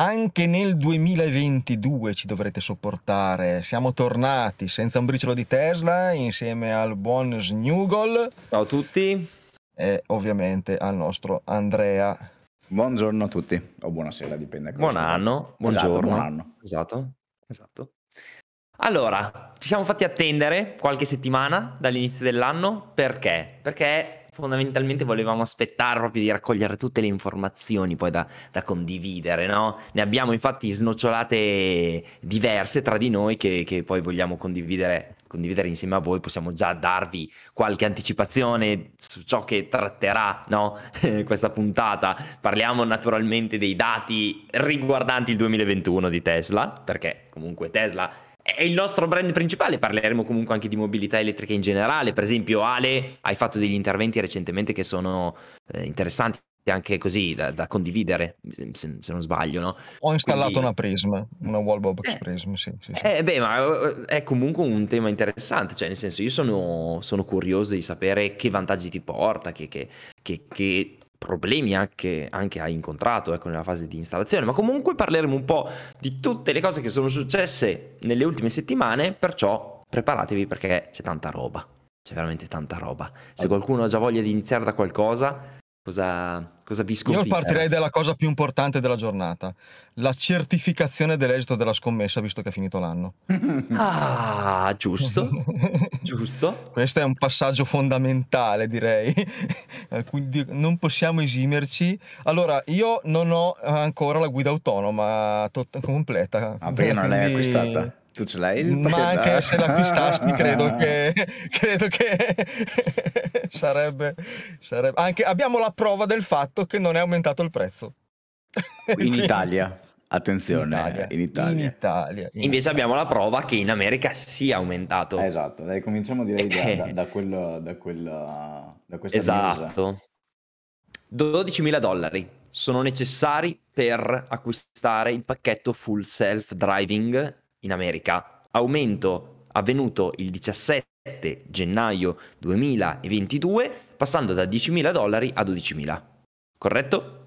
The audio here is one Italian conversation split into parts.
anche nel 2022 ci dovrete sopportare. Siamo tornati senza un briciolo di Tesla insieme al buon Snugol. Ciao a tutti. E ovviamente al nostro Andrea. Buongiorno a tutti, o buonasera, dipende. Buon anno, buongiorno. Esatto, buon anno. Esatto, esatto. Allora, ci siamo fatti attendere qualche settimana dall'inizio dell'anno perché? Perché fondamentalmente volevamo aspettare proprio di raccogliere tutte le informazioni poi da, da condividere, no? Ne abbiamo infatti snocciolate diverse tra di noi che, che poi vogliamo condividere, condividere, insieme a voi. Possiamo già darvi qualche anticipazione su ciò che tratterà no? questa puntata. Parliamo naturalmente dei dati riguardanti il 2021 di Tesla, perché comunque Tesla è il nostro brand principale, parleremo comunque anche di mobilità elettrica in generale, per esempio Ale hai fatto degli interventi recentemente che sono eh, interessanti anche così da, da condividere se, se, non sbaglio no? ho installato Quindi... una Prism una Wallbox eh, Prism sì, sì, sì. Eh, beh ma eh, è comunque un tema interessante cioè nel senso io sono, sono curioso di sapere che vantaggi ti porta che, che, che, che problemi anche, anche hai incontrato ecco, nella fase di installazione, ma comunque parleremo un po' di tutte le cose che sono successe nelle ultime settimane, perciò preparatevi perché c'è tanta roba, c'è veramente tanta roba. Se qualcuno ha già voglia di iniziare da qualcosa, Cosa, cosa vi sconfigge? Io partirei dalla cosa più importante della giornata, la certificazione dell'esito della scommessa visto che è finito l'anno. Ah, giusto, giusto. Questo è un passaggio fondamentale direi, quindi non possiamo esimerci. Allora, io non ho ancora la guida autonoma tot- completa. Ah, perché non l'hai acquistata? Tu ce l'hai? Il Ma anche se l'acquistassi credo che, credo che sarebbe, sarebbe... Anche, abbiamo la prova del fatto che non è aumentato il prezzo. In Italia. Attenzione, in Italia. In Italia. In Italia in Invece Italia. abbiamo la prova che in America sia aumentato. Esatto, dai, cominciamo direi da, da, da, quello, da, quello, da questa Esatto. 12.000 dollari sono necessari per acquistare il pacchetto full self driving in America. Aumento avvenuto il 17 gennaio 2022, passando da 10.000 dollari a 12.000. Corretto?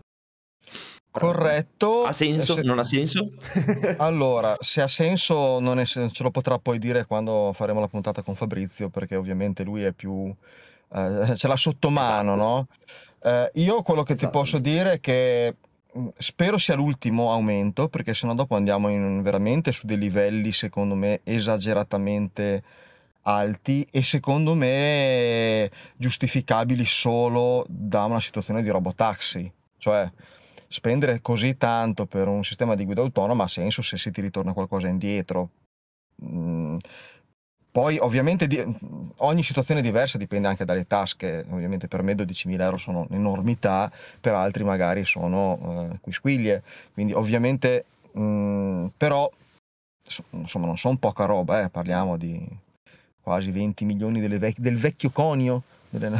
Corretto. Ha senso? Se... Non ha senso? allora, se ha senso non è... ce lo potrà poi dire quando faremo la puntata con Fabrizio, perché ovviamente lui è più... Eh, ce l'ha sotto mano, esatto. no? Eh, io quello che esatto. ti posso dire è che spero sia l'ultimo aumento, perché sennò dopo andiamo in, veramente su dei livelli, secondo me, esageratamente alti e secondo me giustificabili solo da una situazione di robotaxi. Cioè, spendere così tanto per un sistema di guida autonoma ha senso se si ti ritorna qualcosa indietro. Mm, poi ovviamente di, ogni situazione è diversa, dipende anche dalle tasche, ovviamente per me 12.000 euro sono un'enormità, per altri magari sono eh, quisquiglie, quindi ovviamente mh, mm, però insomma non sono poca roba, eh, parliamo di quasi 20 milioni vec- del vecchio conio. Delle,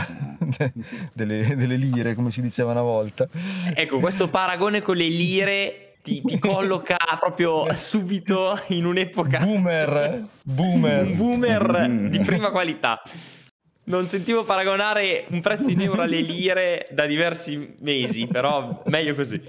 delle, delle lire, come si diceva una volta. Ecco, questo paragone con le lire ti, ti colloca proprio subito in un'epoca boomer, boomer, boomer di prima qualità. Non sentivo paragonare un prezzo in euro alle lire da diversi mesi, però meglio così.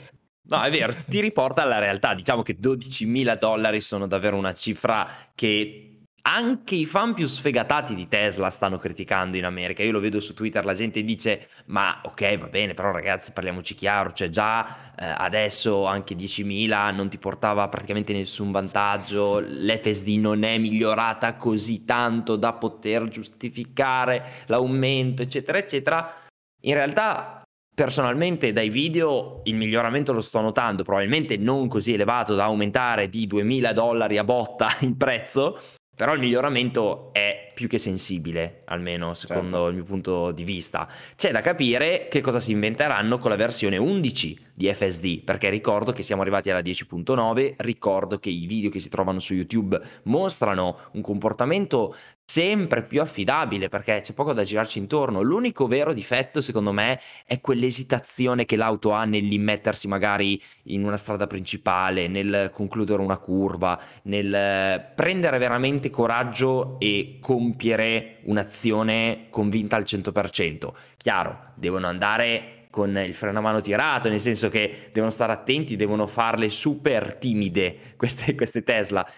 No, è vero, ti riporta alla realtà. Diciamo che 12.000 dollari sono davvero una cifra che anche i fan più sfegatati di Tesla stanno criticando in America. Io lo vedo su Twitter, la gente dice: Ma ok, va bene, però ragazzi, parliamoci chiaro, cioè già eh, adesso anche 10.000 non ti portava praticamente nessun vantaggio. L'FSD non è migliorata così tanto da poter giustificare l'aumento, eccetera, eccetera. In realtà. Personalmente dai video il miglioramento lo sto notando, probabilmente non così elevato da aumentare di 2000 dollari a botta il prezzo, però il miglioramento è più che sensibile, almeno secondo certo. il mio punto di vista. C'è da capire che cosa si inventeranno con la versione 11 di FSD, perché ricordo che siamo arrivati alla 10.9, ricordo che i video che si trovano su YouTube mostrano un comportamento sempre più affidabile perché c'è poco da girarci intorno. L'unico vero difetto, secondo me, è quell'esitazione che l'auto ha nell'immettersi magari in una strada principale, nel concludere una curva, nel prendere veramente coraggio e compiere un'azione convinta al 100%. Chiaro, devono andare con il freno a mano tirato, nel senso che devono stare attenti, devono farle super timide queste, queste Tesla.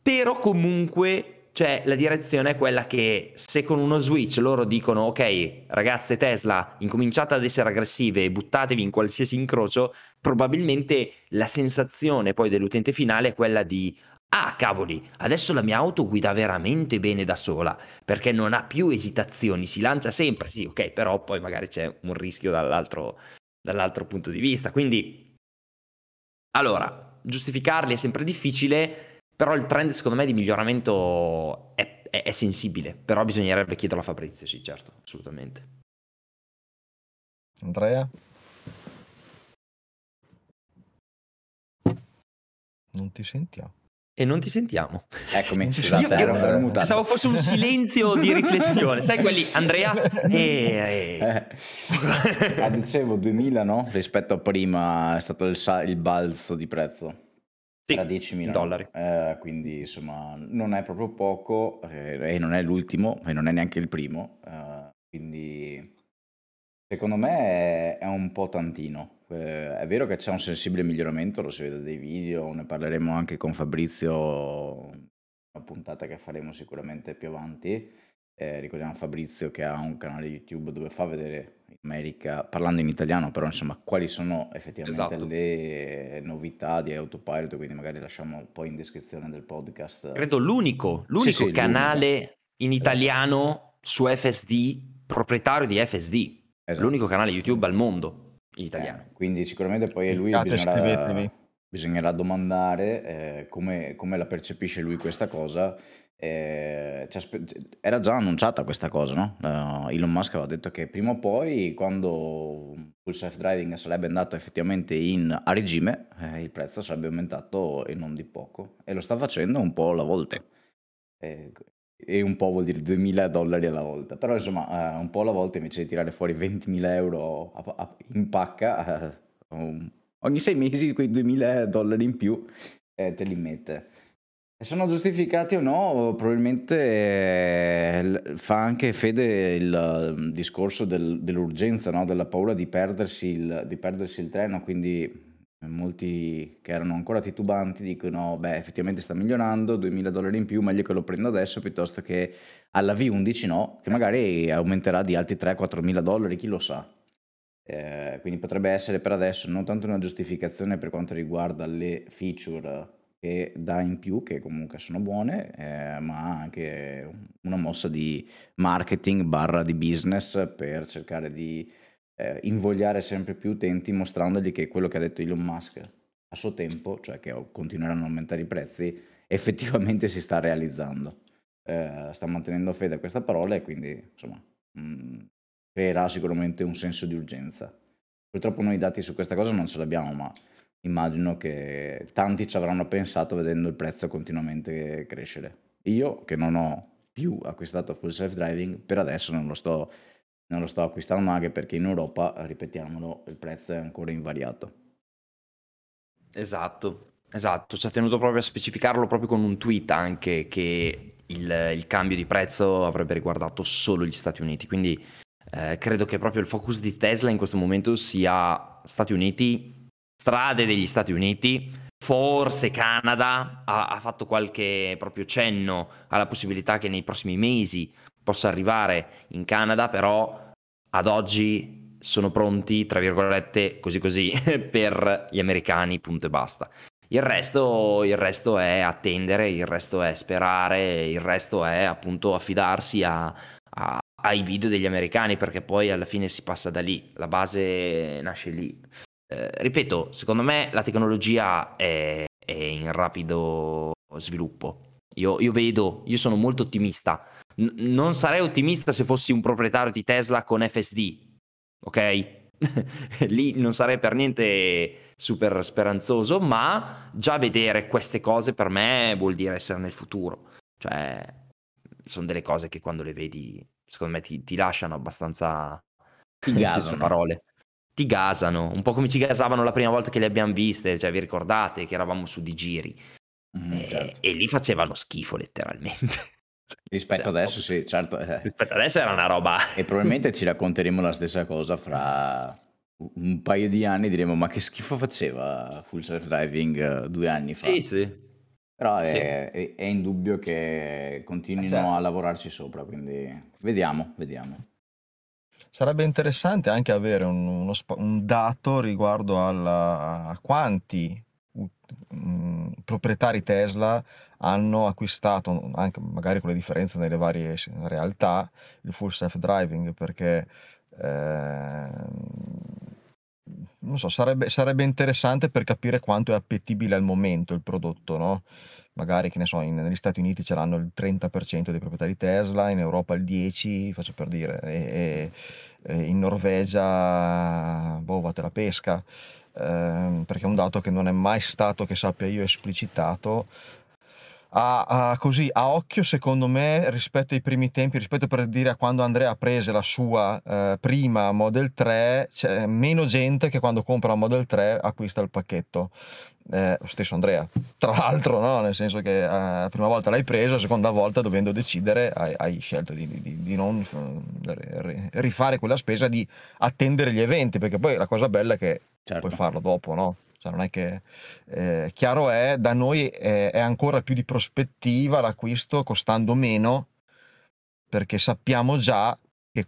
Però comunque cioè la direzione è quella che se con uno switch loro dicono ok ragazze Tesla incominciate ad essere aggressive e buttatevi in qualsiasi incrocio, probabilmente la sensazione poi dell'utente finale è quella di ah cavoli, adesso la mia auto guida veramente bene da sola, perché non ha più esitazioni, si lancia sempre, sì ok, però poi magari c'è un rischio dall'altro, dall'altro punto di vista. Quindi, allora, giustificarli è sempre difficile, però il trend secondo me di miglioramento è, è, è sensibile, però bisognerebbe chiederlo a Fabrizio, sì certo, assolutamente. Andrea? Non ti sentiamo. E non ti sentiamo. Eccomi, scusate, io, ero, ero mutato. Pensavo fosse un silenzio di riflessione. Sai quelli, Andrea? E... Eh. ah, dicevo 2000, no? Rispetto a prima è stato il, il balzo di prezzo. Sì, Era 10.000 dollari. Eh, quindi insomma non è proprio poco eh, e non è l'ultimo e non è neanche il primo. Eh, quindi secondo me è, è un po' tantino. Eh, è vero che c'è un sensibile miglioramento, lo si vede dai video, ne parleremo anche con Fabrizio, una puntata che faremo sicuramente più avanti. Eh, ricordiamo Fabrizio che ha un canale YouTube dove fa vedere in America, parlando in italiano, però insomma quali sono effettivamente esatto. le novità di Autopilot, quindi magari lasciamo poi in descrizione del podcast. Credo l'unico, l'unico sì, sì, canale l'unico. in italiano su FSD, proprietario di FSD, esatto. l'unico canale YouTube al mondo in italiano. Eh, quindi sicuramente poi a lui bisognerà, bisognerà domandare eh, come, come, la percepisce lui questa cosa. Eh, era già annunciata questa cosa, no? Uh, Elon Musk aveva detto che prima o poi, quando il self-driving sarebbe andato effettivamente in, a regime, eh, il prezzo sarebbe aumentato e non di poco. E lo sta facendo un po' alla volta. Eh, e un po' vuol dire 2000 dollari alla volta, però insomma eh, un po' alla volta invece di tirare fuori 20.000 euro a, a, in pacca, eh, um, ogni sei mesi quei 2000 dollari in più eh, te li mette. Sono giustificati o no? Probabilmente eh, fa anche fede il, il discorso del, dell'urgenza, no? della paura di perdersi, il, di perdersi il treno, quindi molti che erano ancora titubanti dicono beh effettivamente sta migliorando 2000 dollari in più meglio che lo prendo adesso piuttosto che alla V11 no che magari aumenterà di altri 3-4 mila dollari chi lo sa eh, quindi potrebbe essere per adesso non tanto una giustificazione per quanto riguarda le feature che dà in più che comunque sono buone eh, ma anche una mossa di marketing barra di business per cercare di eh, invogliare sempre più utenti mostrandogli che quello che ha detto Elon Musk a suo tempo, cioè che continueranno a aumentare i prezzi, effettivamente si sta realizzando. Eh, sta mantenendo fede a questa parola e quindi insomma mh, mm, creerà sicuramente un senso di urgenza. Purtroppo noi dati su questa cosa non ce l'abbiamo, ma immagino che tanti ci avranno pensato vedendo il prezzo continuamente crescere. Io che non ho più acquistato full self driving, per adesso non lo sto non lo sto acquistando anche perché in Europa, ripetiamolo, il prezzo è ancora invariato. Esatto, esatto, ci ha tenuto proprio a specificarlo proprio con un tweet anche che il, il cambio di prezzo avrebbe riguardato solo gli Stati Uniti, quindi eh, credo che proprio il focus di Tesla in questo momento sia Stati Uniti, strade degli Stati Uniti, forse Canada ha, ha fatto qualche proprio cenno alla possibilità che nei prossimi mesi possa arrivare in Canada, però ad oggi sono pronti, tra virgolette, così così, per gli americani, punto e basta. Il resto, il resto, è attendere, il resto è sperare, il resto è appunto affidarsi a, a, ai video degli americani perché poi alla fine si passa da lì, la base nasce lì. Eh, ripeto, secondo me la tecnologia è, è in rapido sviluppo. Io, io, vedo, io sono molto ottimista N- non sarei ottimista se fossi un proprietario di Tesla con FSD, ok? Lì non sarei per niente super speranzoso, ma già vedere queste cose per me vuol dire essere nel futuro. Cioè, sono delle cose che quando le vedi, secondo me ti, ti lasciano abbastanza ti gasano. parole. Ti gasano, un po' come ci gasavano la prima volta che le abbiamo viste, cioè vi ricordate che eravamo su di giri. Mm, e, certo. e lì facevano schifo letteralmente. Rispetto cioè, adesso sì, certo. Eh. Rispetto adesso era una roba... E probabilmente ci racconteremo la stessa cosa fra un paio di anni diremo ma che schifo faceva full self driving due anni fa. Sì, sì. Però sì. È, è, è, indubbio che continuino certo. a lavorarci sopra, quindi vediamo, vediamo. Sarebbe interessante anche avere un, uno, un dato riguardo alla, a quanti mh, proprietari Tesla hanno acquistato, anche magari con le differenze nelle varie realtà, il full self driving perché eh, non so, sarebbe, sarebbe interessante per capire quanto è appetibile al momento il prodotto, no? Magari, che ne so, in- negli Stati Uniti ce l'hanno il 30% dei proprietari Tesla, in Europa il 10%, faccio per dire, e, e- e in Norvegia, boh, vate la pesca, ehm, perché è un dato che non è mai stato, che sappia io, esplicitato a, a, così, a occhio, secondo me, rispetto ai primi tempi, rispetto per dire a quando Andrea prese la sua eh, prima Model 3, c'è meno gente che quando compra la Model 3 acquista il pacchetto. Eh, lo stesso Andrea, tra l'altro, no? nel senso che eh, la prima volta l'hai preso, la seconda volta dovendo decidere hai, hai scelto di, di, di, non rifare quella spesa, di attendere gli eventi, perché poi la cosa bella è che certo. puoi farlo dopo, no? Cioè non è che eh, chiaro è, da noi è, è, ancora più di prospettiva l'acquisto costando meno perché sappiamo già che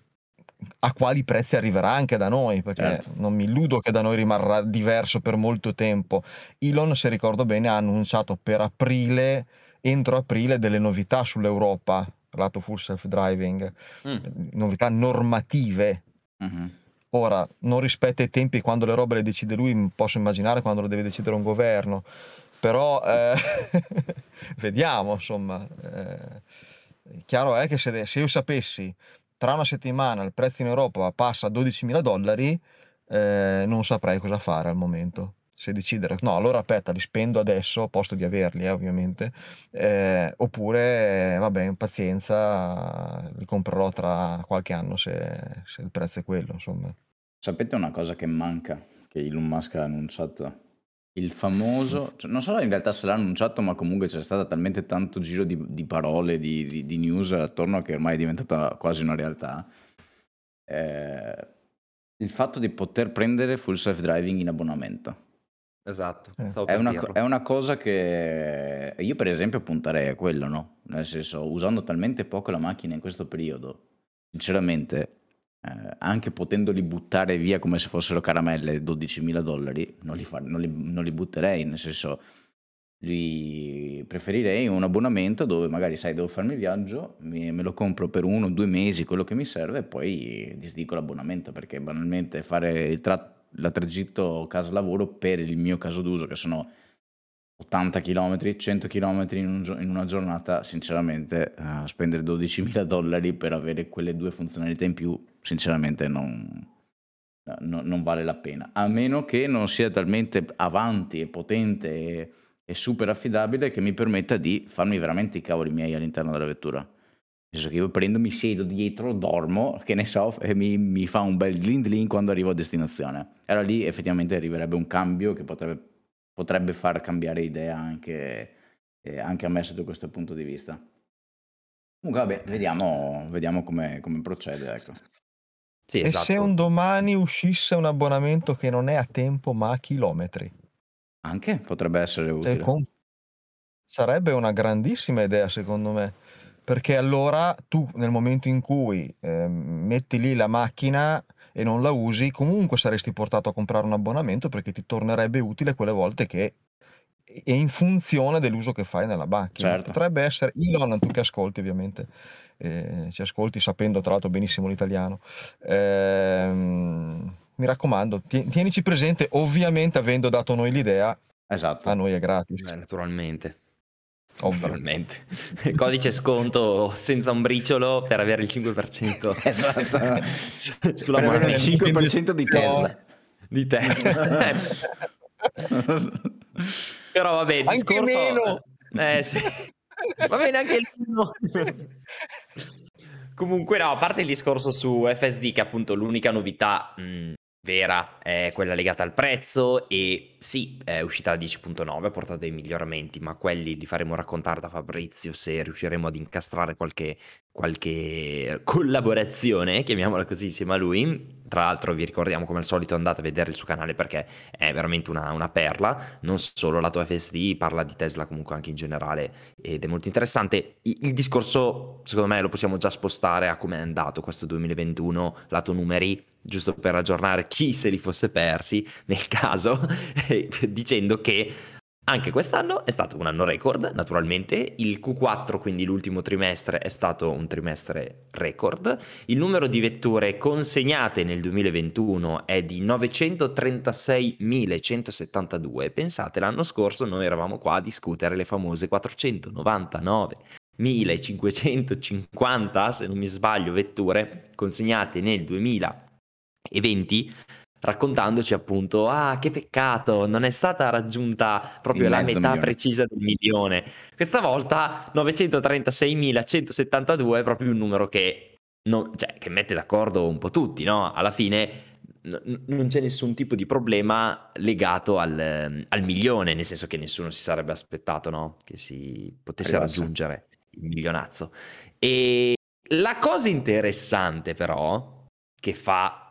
a quali prezzi arriverà anche da noi, perché certo. non mi illudo che da noi rimarrà diverso per molto tempo. Elon, se ricordo bene, ha annunciato per aprile, entro aprile, delle novità sull'Europa, lato full self-driving, mm. novità normative. Mm-hmm Ora, non rispetta i tempi quando le robe le decide lui, posso immaginare quando lo deve decidere un governo, però eh, vediamo, insomma. Eh, chiaro è che se, se, io sapessi tra una settimana il prezzo in Europa passa a 12.000 dollari, eh, non saprei cosa fare al momento. Se decidere, no, allora aspetta, li spendo adesso, a posto di averli, eh, ovviamente, eh, oppure, vabbè, pazienza, li comprerò tra qualche anno se, se il prezzo è quello, insomma. Sapete una cosa che manca, che Elon Musk ha annunciato? Il famoso, cioè non so in realtà se l'ha annunciato, ma comunque c'è stato talmente tanto giro di, di parole, di, di, di, news attorno che ormai è diventata quasi una realtà. Eh, il fatto di poter prendere full self driving in abbonamento. Esatto. Eh. È, una, è, una, cosa che io per esempio punterei a quello, no? Nel senso, usando talmente poco la macchina in questo periodo, sinceramente eh, anche potendoli buttare via come se fossero caramelle 12.000 dollari, non li, fa, non, li, non li, butterei, nel senso li preferirei un abbonamento dove magari sai devo farmi il viaggio, mi, me lo compro per uno o due mesi quello che mi serve e poi disdico l'abbonamento perché banalmente fare il tra, la tragitto casa lavoro per il mio caso d'uso che sono 80 km, 100 km in, un, in una giornata, sinceramente uh, spendere 12.000 dollari per avere quelle due funzionalità in più, sinceramente non, no, non, vale la pena. A meno che non sia talmente avanti e potente e, e, super affidabile che mi permetta di farmi veramente i cavoli miei all'interno della vettura. Nel senso che io prendo, mi siedo dietro, dormo, che ne so, e mi, mi fa un bel glindlin quando arrivo a destinazione. Allora lì effettivamente arriverebbe un cambio che potrebbe potrebbe far cambiare idea anche, eh, anche a me sotto questo punto di vista. Comunque, vabbè, vediamo, vediamo come, come procede. Ecco. Sì, esatto. E se esatto. un domani uscisse un abbonamento che non è a tempo ma a chilometri? Anche potrebbe essere utile. Con... Sarebbe una grandissima idea, secondo me. Perché allora tu, nel momento in cui eh, metti lì la macchina, e non la usi, comunque saresti portato a comprare un abbonamento perché ti tornerebbe utile quelle volte che è in funzione dell'uso che fai nella macchina. Certo. Potrebbe essere Elon, tu che ascolti ovviamente, eh, ci ascolti sapendo tra l'altro benissimo l'italiano. Eh, mi raccomando, tienici presente, ovviamente avendo dato noi l'idea, esatto. a noi è gratis. Beh, naturalmente. Ovviamente. Codice sconto senza un briciolo per avere il 5%. esatto. Sulla per avere il 5% di Tesla. Di Tesla. Però vabbè, il discorso... Anche meno! Eh sì. Va bene anche il meno. Comunque no, a parte il discorso su FSD che appunto l'unica novità mh, vera è quella legata al prezzo e sì, è uscita la 10.9, ha portato dei miglioramenti, ma quelli li faremo raccontare da Fabrizio se riusciremo ad incastrare qualche qualche collaborazione, chiamiamola così, insieme a lui. Tra l'altro vi ricordiamo come al solito andate a vedere il suo canale perché è veramente una, una perla, non solo lato FSD, parla di Tesla comunque anche in generale ed è molto interessante. Il, il discorso secondo me lo possiamo già spostare a come è andato questo 2021, lato numeri, giusto per aggiornare chi se li fosse persi nel caso, dicendo che anche quest'anno è stato un anno record, naturalmente. Il Q4, quindi l'ultimo trimestre, è stato un trimestre record. Il numero di vetture consegnate nel 2021 è di 936.172. Pensate, l'anno scorso noi eravamo qua a discutere le famose 499.550, se non mi sbaglio, vetture consegnate nel 2020 raccontandoci appunto, ah che peccato, non è stata raggiunta proprio la metà milione. precisa del milione. Questa volta 936.172 è proprio un numero che, non, cioè, che mette d'accordo un po' tutti, no? Alla fine non c'è nessun tipo di problema legato al, al, milione, nel senso che nessuno si sarebbe aspettato no? che si potesse Arrivaccia. raggiungere il milionazzo. E la cosa interessante però che fa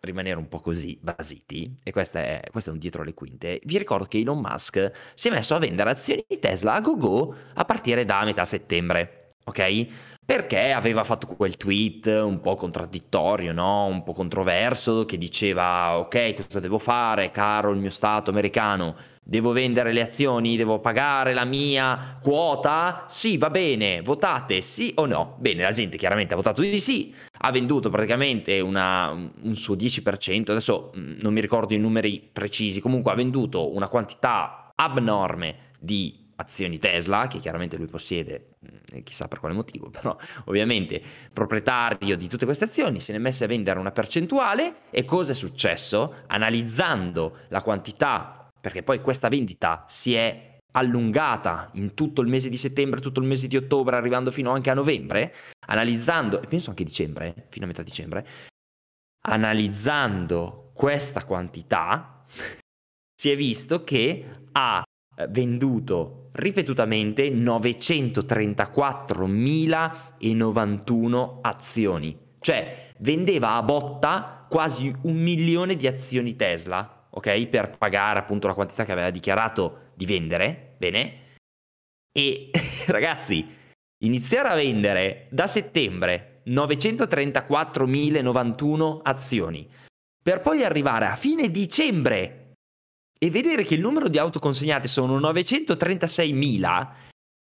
rimanere un po' così basiti, e questo è, questo è, un dietro le quinte, vi ricordo che Elon Musk si è messo a vendere azioni di Tesla a go-go a partire da metà settembre, ok? Perché aveva fatto quel tweet un po' contraddittorio, no? Un po' controverso, che diceva, ok, cosa devo fare, caro il mio Stato americano? Devo vendere le azioni? Devo pagare la mia quota? Sì, va bene. Votate sì o no? Bene, la gente chiaramente ha votato di sì. Ha venduto praticamente una, un suo 10%. Adesso mm, non mi ricordo i numeri precisi. Comunque ha venduto una quantità abnorme di azioni Tesla, che chiaramente lui possiede, mm, chissà per quale motivo, però ovviamente proprietario di tutte queste azioni, se ne è messo a vendere una percentuale e cosa è successo? Analizzando la quantità perché poi questa vendita si è allungata in tutto il mese di settembre, tutto il mese di ottobre, arrivando fino anche a novembre, analizzando, e penso anche dicembre, fino a metà dicembre, analizzando questa quantità, si è visto che ha venduto ripetutamente 934.091 azioni, cioè vendeva a botta quasi un milione di azioni Tesla ok? Per pagare appunto la quantità che aveva dichiarato di vendere, bene? E ragazzi, iniziare a vendere da settembre 934.091 azioni, per poi arrivare a fine dicembre e vedere che il numero di auto consegnate sono 936.000,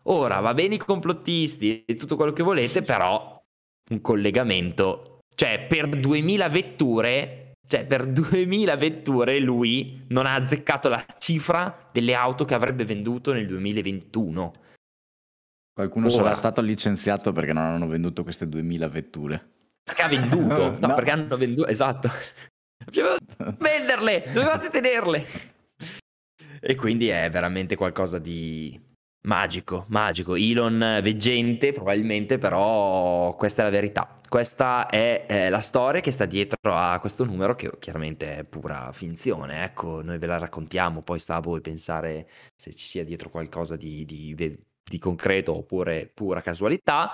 ora va bene i complottisti e tutto quello che volete, però un collegamento, cioè per 2000 vetture cioè, per 2000 vetture lui non ha azzeccato la cifra delle auto che avrebbe venduto nel 2021. Qualcuno Ora. sarà stato licenziato perché non hanno venduto queste 2000 vetture. Perché ha venduto? no, no, perché hanno venduto, esatto. venderle, dovevate tenerle. E quindi è veramente qualcosa di magico, magico. Elon veggente probabilmente, però questa è la verità. Questa è eh, la storia che sta dietro a questo numero che chiaramente è pura finzione, ecco, noi ve la raccontiamo, poi sta a voi pensare se ci sia dietro qualcosa di, di, di concreto oppure pura casualità.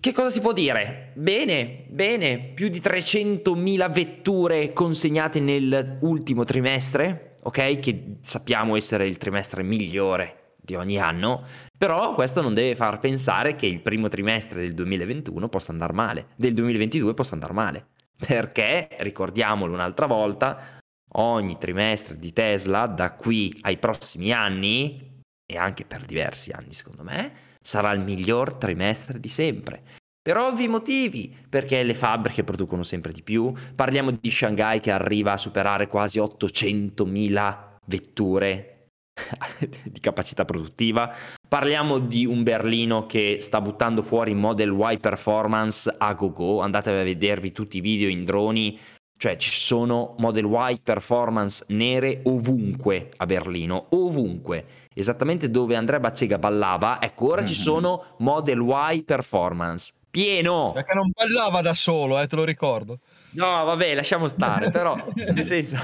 Che cosa si può dire? Bene, bene, più di 300.000 vetture consegnate nell'ultimo trimestre, ok? Che sappiamo essere il trimestre migliore di ogni anno, però questo non deve far pensare che il primo trimestre del 2021 possa andare male, del 2022 possa andare male, perché, ricordiamolo un'altra volta, ogni trimestre di Tesla da qui ai prossimi anni, e anche per diversi anni secondo me, sarà il miglior trimestre di sempre. Per ovvi motivi, perché le fabbriche producono sempre di più, parliamo di Shanghai che arriva a superare quasi 800.000 vetture di capacità produttiva. Parliamo di un Berlino che sta buttando fuori Model Y Performance a go-go. Andate a vedervi tutti i video in droni. Cioè ci sono Model Y Performance nere ovunque a Berlino, ovunque. Esattamente dove Andrea Baccega ballava, ecco ora mm-hmm. ci sono Model Y Performance. Pieno! Perché non ballava da solo, eh, te lo ricordo. No, vabbè, lasciamo stare, però nel senso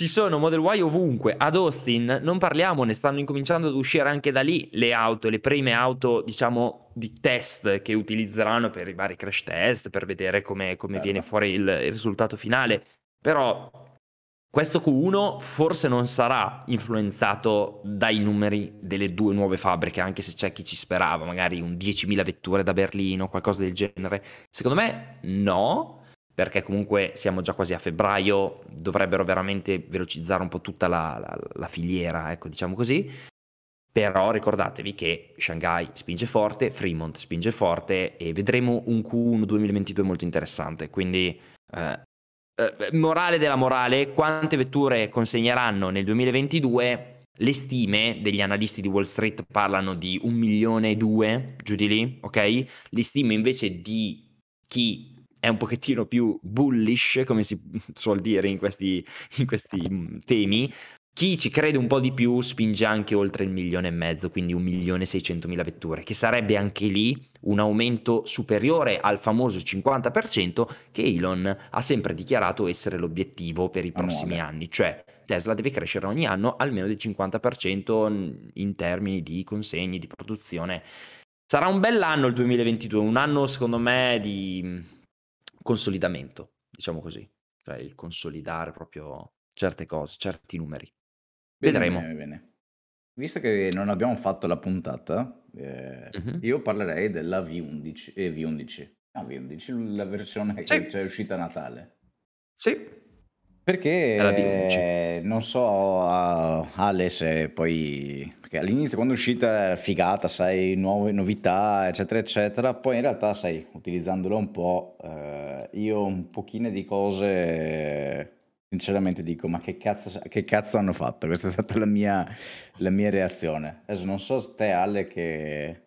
ci sono Model Y ovunque. Ad Austin non parliamo, ne stanno incominciando ad uscire anche da lì le auto, le prime auto, diciamo, di test che utilizzeranno per i vari crash test, per vedere come, come viene fuori il, il risultato finale. Però questo Q1 forse non sarà influenzato dai numeri delle due nuove fabbriche, anche se c'è chi ci sperava, magari un 10.000 vetture da Berlino, qualcosa del genere. Secondo me no, perché comunque siamo già quasi a febbraio, dovrebbero veramente velocizzare un po' tutta la, la, la filiera, ecco, diciamo così. Però ricordatevi che Shanghai spinge forte, Fremont spinge forte e vedremo un Q1 2022 molto interessante. Quindi eh, eh, morale della morale, quante vetture consegneranno nel 2022? Le stime degli analisti di Wall Street parlano di un milione e due, giù di lì, ok? Le stime invece di chi è un pochettino più bullish, come si suol dire in questi, in questi mm, temi, chi ci crede un po' di più spinge anche oltre il milione e mezzo, quindi un milione e seicentomila vetture, che sarebbe anche lì un aumento superiore al famoso 50% che Elon ha sempre dichiarato essere l'obiettivo per i prossimi Annuale. anni, cioè Tesla deve crescere ogni anno almeno del 50% in termini di consegni, di produzione. Sarà un bell'anno il 2022, un anno secondo me di consolidamento, diciamo così, cioè il consolidare proprio certe cose, certi numeri. Vedremo. Bene, bene. Visto che non abbiamo fatto la puntata, eh, uh-huh. io parlerei della V11, eh, V11. No, V11, la versione sì. che c'è uscita a Natale. Sì. Perché eh, non so, uh, Ale, se poi... Perché all'inizio quando è uscita figata, sai, nuove novità, eccetera, eccetera, poi in realtà, sai, utilizzandolo un po', eh, io un pochino di cose Sinceramente dico, ma che cazzo, che cazzo hanno fatto? Questa è stata la mia, la mia reazione. Adesso non so te, Ale, che,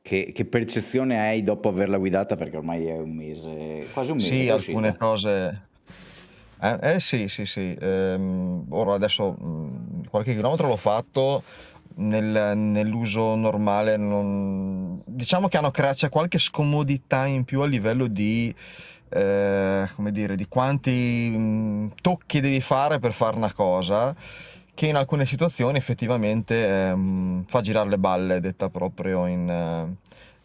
che, che, percezione hai dopo averla guidata, perché ormai è un mese, quasi un mese. Sì, alcune cose... Eh, eh, sì, sì, sì. Ehm, ora adesso mh, qualche chilometro l'ho fatto, nel, nell'uso normale non... diciamo che hanno creato qualche scomodità in più a livello di eh, come dire, di quanti mh, mm, tocchi devi fare per fare una cosa che in alcune situazioni effettivamente ehm, fa girare le balle, detta proprio in, eh,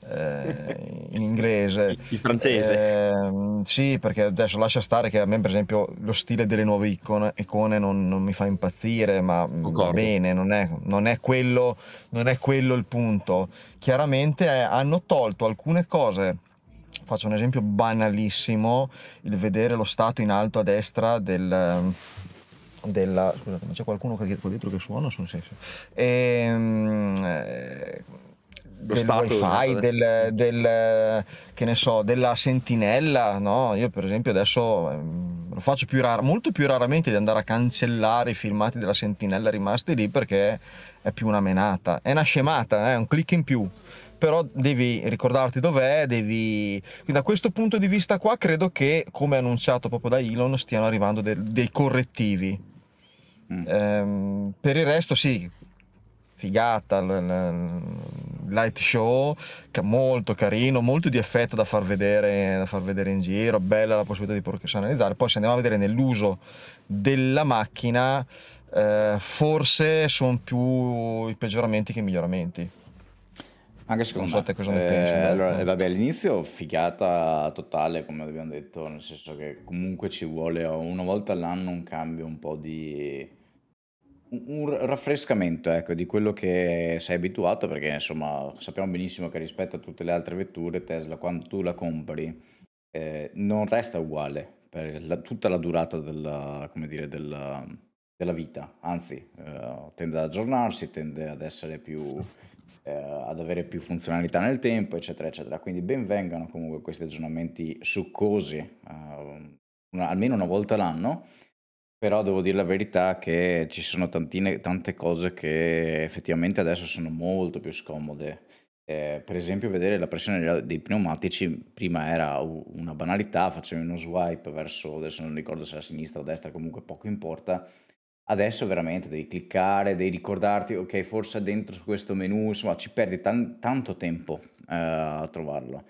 in inglese. In francese. Eh, sì, perché adesso lascia stare che a me per esempio lo stile delle nuove icone, icone non, non, mi fa impazzire, ma va bene, non è, non, è quello, non è quello il punto. Chiaramente eh, hanno tolto alcune cose faccio un esempio banalissimo, il vedere lo stato in alto a destra del, della... Scusate, ma c'è qualcuno qua dietro che suona? Sono senso. Ehm, eh, lo del wifi, del, del, che ne so, della sentinella, no? Io per esempio adesso ehm, lo faccio più rar- molto più raramente di andare a cancellare i filmati della sentinella rimasti lì perché è più una menata, è una scemata, è eh? un click in più però devi ricordarti dov'è, devi... Quindi da questo punto di vista qua credo che, come annunciato proprio da Elon, stiano arrivando de- dei correttivi. Mm. Ehm, per il resto sì, figata, l- l- light show, molto carino, molto di effetto da far vedere, da far vedere in giro, bella la possibilità di professionalizzare. Poi se andiamo a vedere nell'uso della macchina, eh, forse sono più i peggioramenti che i miglioramenti. Anche secondo so me. cosa ne pensi. Eh, allora, eh, vabbè, all'inizio figata totale, come abbiamo detto, nel senso che comunque ci vuole una volta all'anno un cambio, un po' di... un raffrescamento, ecco, di quello che sei abituato, perché insomma sappiamo benissimo che rispetto a tutte le altre vetture, Tesla, quando tu la compri, eh, non resta uguale per la- tutta la durata della, dire, della, della vita, anzi, eh, tende ad aggiornarsi, tende ad essere più eh, ad avere più funzionalità nel tempo, eccetera, eccetera. Quindi ben vengano comunque questi aggiornamenti succosi, eh, una, almeno una volta l'anno, però devo dire la verità che ci sono tantine, tante cose che effettivamente adesso sono molto più scomode. Eh, per esempio vedere la pressione dei pneumatici prima era una banalità, facevi uno swipe verso, adesso non ricordo se a sinistra o a destra, comunque poco importa, Adesso veramente devi cliccare, devi ricordarti, ok, forse dentro questo menu, insomma, ci perdi tan- tanto tempo eh, a trovarlo.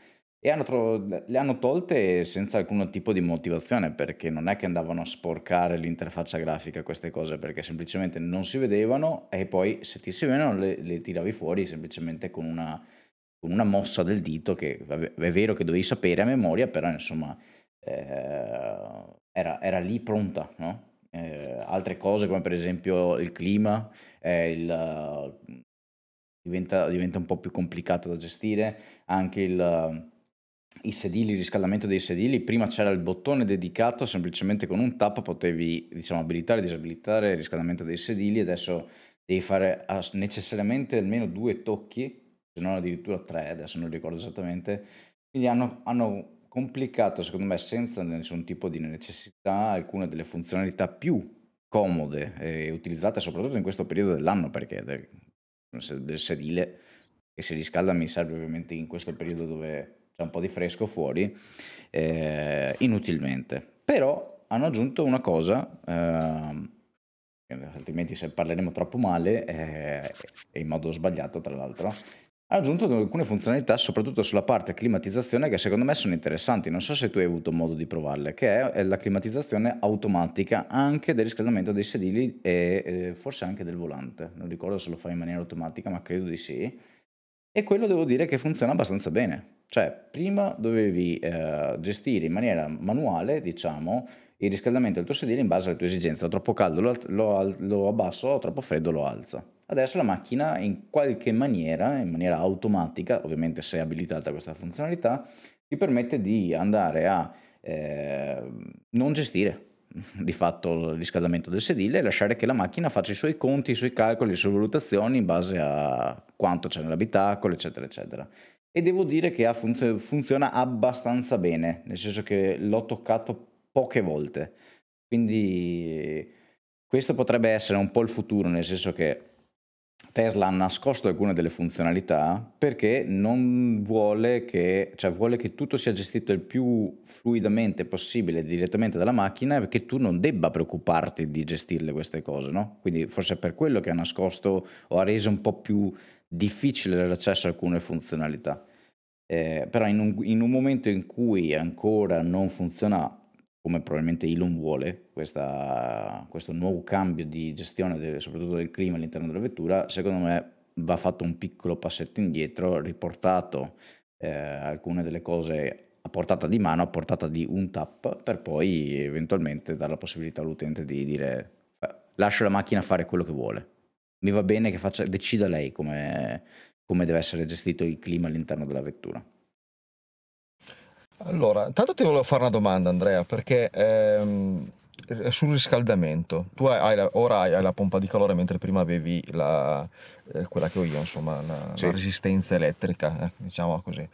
E hanno tro- le hanno tolte senza alcun tipo di motivazione, perché non è che andavano a sporcare l'interfaccia grafica queste cose, perché semplicemente non si vedevano e poi se ti si vedevano le, le tiravi fuori semplicemente con una, con una, mossa del dito che è vero che dovevi sapere a memoria, però insomma eh, era, era, lì pronta, no? eh, altre cose come per esempio il clima, eh, il, diventa, diventa un po' più complicato da gestire, anche il i sedili, il riscaldamento dei sedili, prima c'era il bottone dedicato, semplicemente con un tap potevi diciamo, abilitare e disabilitare il riscaldamento dei sedili, adesso devi fare necessariamente almeno due tocchi, se non addirittura tre, adesso non ricordo esattamente, quindi hanno, hanno complicato secondo me senza nessun tipo di necessità alcune delle funzionalità più comode e utilizzate soprattutto in questo periodo dell'anno perché del, del sedile che si riscalda mi serve ovviamente in questo periodo dove un po' di fresco fuori, eh, inutilmente. Però hanno aggiunto una cosa, eh, altrimenti se parleremo troppo male, eh, e in modo sbagliato tra l'altro, hanno aggiunto alcune funzionalità, soprattutto sulla parte climatizzazione, che secondo me sono interessanti. Non so se tu hai avuto modo di provarle, che è la climatizzazione automatica anche del riscaldamento dei sedili e eh, forse anche del volante. Non ricordo se lo fa in maniera automatica, ma credo di sì. E quello devo dire che funziona abbastanza bene. Cioè, prima dovevi eh, gestire in maniera manuale, diciamo, il riscaldamento del tuo sedile in base alle tue esigenze. Ho troppo caldo, lo, lo, lo abbasso, ho troppo freddo, lo alzo. Adesso la macchina in qualche maniera, in maniera automatica, ovviamente se è abilitata questa funzionalità, ti permette di andare a eh, non gestire di fatto il riscaldamento del sedile e lasciare che la macchina faccia i suoi conti, i suoi calcoli, le sue valutazioni in base a quanto c'è nell'abitacolo, eccetera, eccetera e devo dire che funz- funziona abbastanza bene, nel senso che l'ho toccato poche volte. Quindi questo potrebbe essere un po' il futuro, nel senso che Tesla ha nascosto alcune delle funzionalità perché non vuole che, cioè vuole che tutto sia gestito il più fluidamente possibile direttamente dalla macchina e che tu non debba preoccuparti di gestirle queste cose, no? Quindi forse è per quello che ha nascosto o ha reso un po' più difficile l'accesso a alcune funzionalità. Eh, però in un, in un, momento in cui ancora non funziona come probabilmente Elon vuole, questa, questo nuovo cambio di gestione del, soprattutto del clima all'interno della vettura, secondo me va fatto un piccolo passetto indietro, riportato eh, alcune delle cose a portata di mano, a portata di un tap, per poi eventualmente dare la possibilità all'utente di dire lascia la macchina fare quello che vuole mi va bene che faccia, decida lei come, come deve essere gestito il clima all'interno della vettura. Allora, tanto ti volevo fare una domanda Andrea, perché ehm, sul riscaldamento, tu hai, la, ora hai la pompa di calore mentre prima avevi la, eh, quella che ho io, insomma, la, sì. la resistenza elettrica, eh, diciamo così.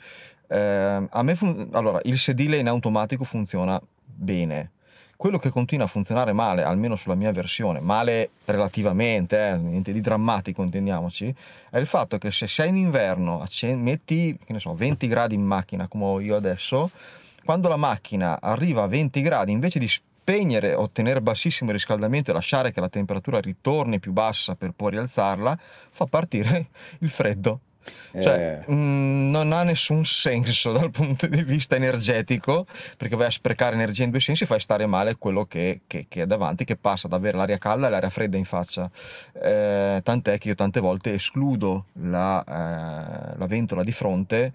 Eh, a me fun- allora, il sedile in automatico funziona bene, quello che continua a funzionare male, almeno sulla mia versione, male relativamente, eh, niente di drammatico intendiamoci, è il fatto che se sei in inverno, metti che ne so, 20 gradi in macchina come ho io adesso, quando la macchina arriva a 20 gradi, invece di spegnere, ottenere bassissimo riscaldamento e lasciare che la temperatura ritorni più bassa per poi rialzarla, fa partire il freddo cioè, eh. mh, mm, non ha nessun senso dal punto di vista energetico, perché vai a sprecare energia in due sensi, fai stare male quello che, che, che è davanti, che passa ad avere l'aria calda e l'aria fredda in faccia. Eh, tant'è che io tante volte escludo la, eh, la ventola di fronte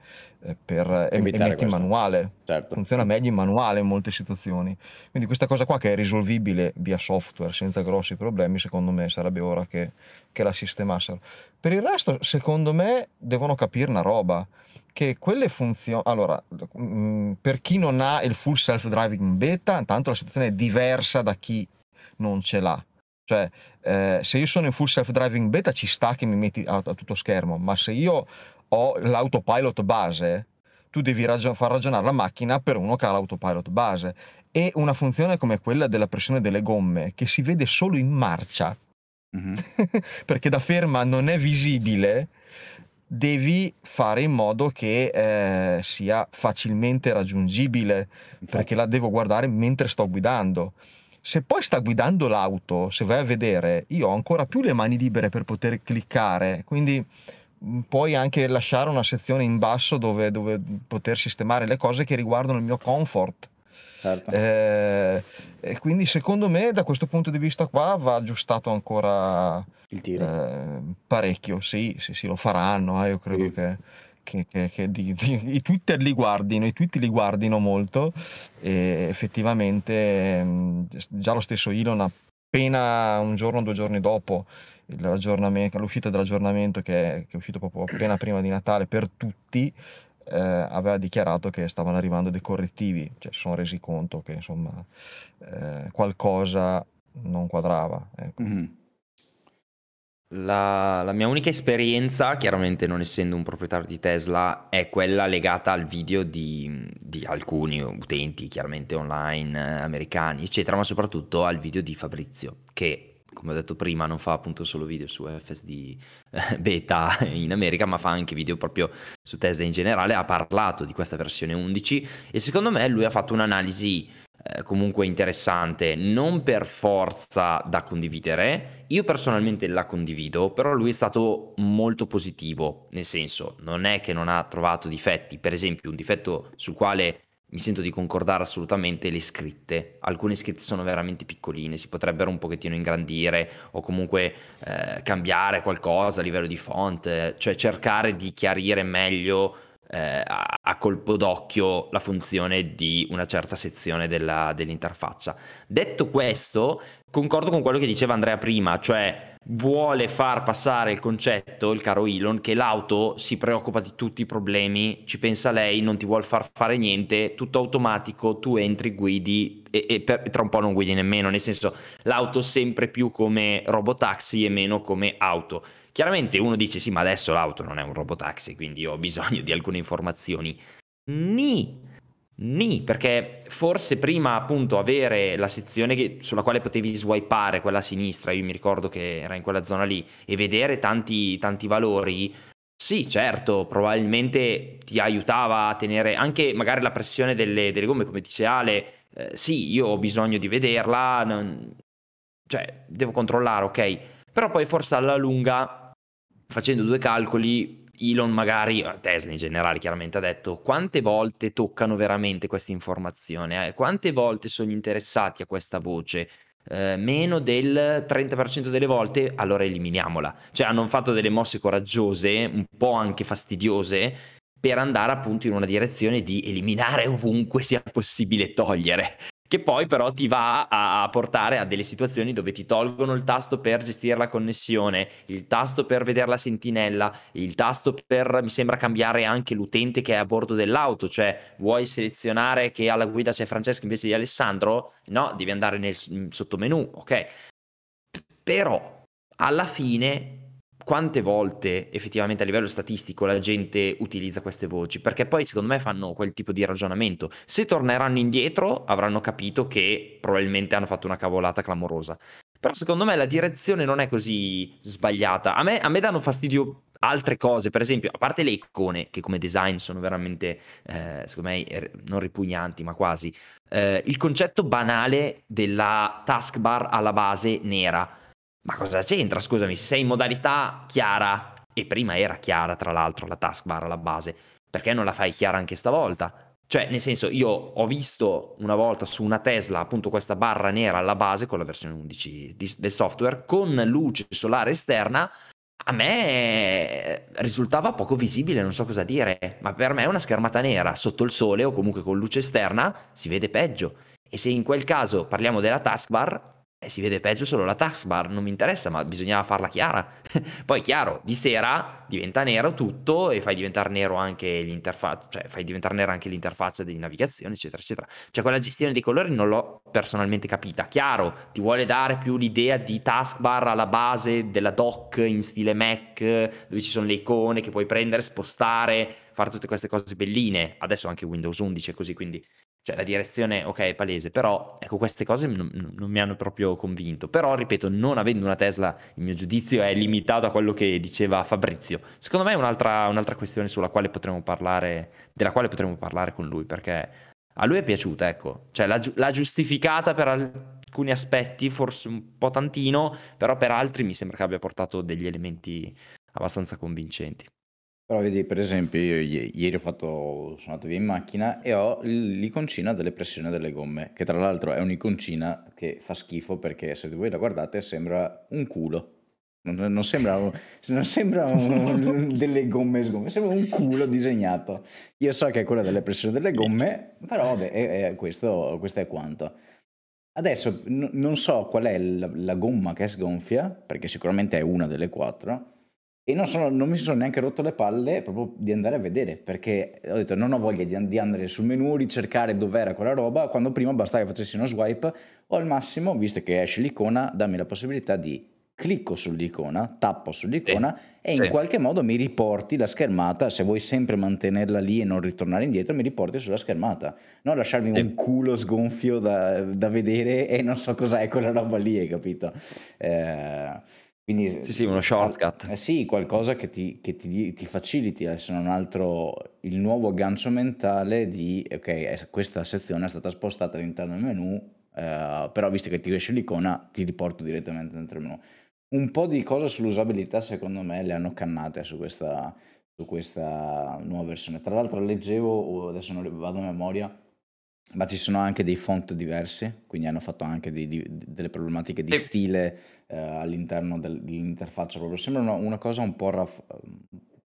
per e metti in manuale. Certo. Funziona meglio in manuale in molte situazioni. Quindi questa cosa qua che è risolvibile via software senza grossi problemi, secondo me sarebbe ora che, che la sistemassero. Per il resto, secondo me, devono capire una roba che quelle funzioni allora mm, per chi non ha il full self driving in beta intanto la situazione è diversa da chi non ce l'ha cioè eh, se io sono in full self driving beta ci sta che mi metti a, a tutto schermo ma se io ho l'autopilot base, tu devi ragion- far ragionare la macchina per uno che ha l'autopilot base. E una funzione come quella della pressione delle gomme, che si vede solo in marcia, mm-hmm. perché da ferma non è visibile, devi fare in modo che eh, sia facilmente raggiungibile, Infatti. perché la devo guardare mentre sto guidando. Se poi sta guidando l'auto, se vai a vedere, io ho ancora più le mani libere per poter cliccare, quindi puoi anche lasciare una sezione in basso dove, dove poter sistemare le cose che riguardano il mio comfort. Certo. Eh, e quindi secondo me da questo punto di vista qua va aggiustato ancora eh, parecchio. Sì, sì, sì, lo faranno. Eh, io credo sì. che, che, che, che di, di, i Twitter li guardino, i tweet li guardino molto e effettivamente mm, già lo stesso Elon appena un giorno o due giorni dopo l'uscita dell'aggiornamento che è, che è uscito proprio appena prima di Natale per tutti eh, aveva dichiarato che stavano arrivando dei correttivi, cioè si sono resi conto che insomma eh, qualcosa non quadrava. Ecco. Mm-hmm. La, la, mia unica esperienza, chiaramente non essendo un proprietario di Tesla, è quella legata al video di, di alcuni utenti, chiaramente online, eh, americani, eccetera, ma soprattutto al video di Fabrizio, che come ho detto prima, non fa appunto solo video su FSD eh, beta in America, ma fa anche video proprio su Tesla in generale. Ha parlato di questa versione 11 e secondo me lui ha fatto un'analisi eh, comunque interessante, non per forza da condividere. Io personalmente la condivido, però lui è stato molto positivo, nel senso, non è che non ha trovato difetti, per esempio un difetto sul quale mi sento di concordare assolutamente le scritte. Alcune scritte sono veramente piccoline, si potrebbero un pochettino ingrandire o comunque eh, cambiare qualcosa a livello di font, cioè cercare di chiarire meglio eh, a, a, colpo d'occhio la funzione di una certa sezione della, dell'interfaccia. Detto questo, concordo con quello che diceva Andrea prima, cioè vuole far passare il concetto, il caro Elon, che l'auto si preoccupa di tutti i problemi, ci pensa lei, non ti vuole far fare niente, tutto automatico, tu entri, guidi e, e per, tra un po' non guidi nemmeno, nel senso l'auto sempre più come robotaxi e meno come auto. Chiaramente uno dice sì, ma adesso l'auto non è un robotaxi, quindi ho bisogno di alcune informazioni. Ni, Ni, perché forse prima appunto avere la sezione che, sulla quale potevi swipeare, quella a sinistra, io mi ricordo che era in quella zona lì, e vedere tanti, tanti valori, sì, certo, probabilmente ti aiutava a tenere anche magari la pressione delle, delle gomme, come dice Ale, eh, sì, io ho bisogno di vederla, non... cioè devo controllare, ok, però poi forse alla lunga, facendo due calcoli, Elon magari, eh, Tesla in generale chiaramente ha detto quante volte toccano veramente questa informazione, eh? quante volte sono interessati a questa voce, eh, meno del 30% delle volte, allora eliminiamola. Cioè hanno fatto delle mosse coraggiose, un po' anche fastidiose, per andare appunto in una direzione di eliminare ovunque sia possibile togliere che poi però ti va a, portare a delle situazioni dove ti tolgono il tasto per gestire la connessione, il tasto per vedere la sentinella, il tasto per, mi sembra, cambiare anche l'utente che è a bordo dell'auto, cioè vuoi selezionare che alla guida c'è Francesco invece di Alessandro? No, devi andare nel sottomenu, ok? Però alla fine quante volte effettivamente a livello statistico la gente utilizza queste voci, perché poi secondo me fanno quel tipo di ragionamento. Se torneranno indietro avranno capito che probabilmente hanno fatto una cavolata clamorosa. Però secondo me la direzione non è così sbagliata. A me, a me danno fastidio altre cose, per esempio, a parte le icone, che come design sono veramente, eh, secondo me, er, non ripugnanti, ma quasi, eh, il concetto banale della taskbar alla base nera ma cosa c'entra? Scusami, se sei in modalità chiara, e prima era chiara tra l'altro la taskbar alla base, perché non la fai chiara anche stavolta? Cioè, nel senso, io ho visto una volta su una Tesla appunto questa barra nera alla base con la versione 11 di, del software con luce solare esterna. A me risultava poco visibile, non so cosa dire, ma per me una schermata nera sotto il sole o comunque con luce esterna si vede peggio. E se in quel caso parliamo della taskbar, eh, si vede peggio solo la taskbar, non mi interessa, ma bisognava farla chiara. Poi chiaro, di sera diventa nero tutto e fai diventare nero anche l'interfaccia, cioè fai diventare nera anche l'interfaccia di navigazione, eccetera, eccetera. Cioè quella gestione dei colori non l'ho personalmente capita. Chiaro, ti vuole dare più l'idea di taskbar alla base della dock in stile Mac, dove ci sono le icone che puoi prendere, spostare, fare tutte queste cose belline. Adesso anche Windows 11 è così, quindi cioè la direzione, ok, è palese, però ecco queste cose non, non, mi hanno proprio convinto. Però, ripeto, non avendo una Tesla, il mio giudizio è limitato a quello che diceva Fabrizio. Secondo me è un'altra, un'altra questione sulla quale potremmo parlare, della quale potremmo parlare con lui, perché a lui è piaciuta, ecco. Cioè l'ha, l'ha giustificata per alcuni aspetti, forse un po' tantino, però per altri mi sembra che abbia portato degli elementi abbastanza convincenti. Però vedi, per esempio, io ieri ho fatto, sono andato via in macchina e ho l'iconcina delle pressioni delle gomme, che tra l'altro è un'iconcina che fa schifo perché se voi la guardate sembra un culo. Non, non sembra, non sembra un, delle gomme sgomme, sembra un culo disegnato. Io so che è quella delle pressioni delle gomme, però vabbè, è, è questo, questo è quanto. Adesso n- non so qual è la, la gomma che sgonfia, perché sicuramente è una delle quattro e non, sono, non, mi sono neanche rotto le palle proprio di andare a vedere, perché ho detto non ho voglia di, di andare sul menu, ricercare dov'era quella roba, quando prima bastava che facessi uno swipe o al massimo, visto che esce l'icona, dammi la possibilità di clicco sull'icona, tappo sull'icona sì, e in sì. qualche modo mi riporti la schermata, se vuoi sempre mantenerla lì e non ritornare indietro, mi riporti sulla schermata, non lasciarmi sì. un culo sgonfio da, da, vedere e non so cos'è quella roba lì, hai capito? Eh, quindi, sì, sì, uno shortcut. Eh sì, qualcosa che ti, che ti, ti faciliti, se non altro, il nuovo aggancio mentale di, ok, questa sezione è stata spostata all'interno del menu, eh, però visto che ti esce l'icona, ti riporto direttamente dentro il menu. Un po' di cose sull'usabilità, secondo me, le hanno cannate su questa, su questa nuova versione. Tra l'altro leggevo, adesso non vado a memoria, ma ci sono anche dei font diversi, quindi hanno fatto anche dei, di, delle problematiche di stile eh, all'interno del, dell'interfaccia proprio. Sembra una, una cosa un po' raff-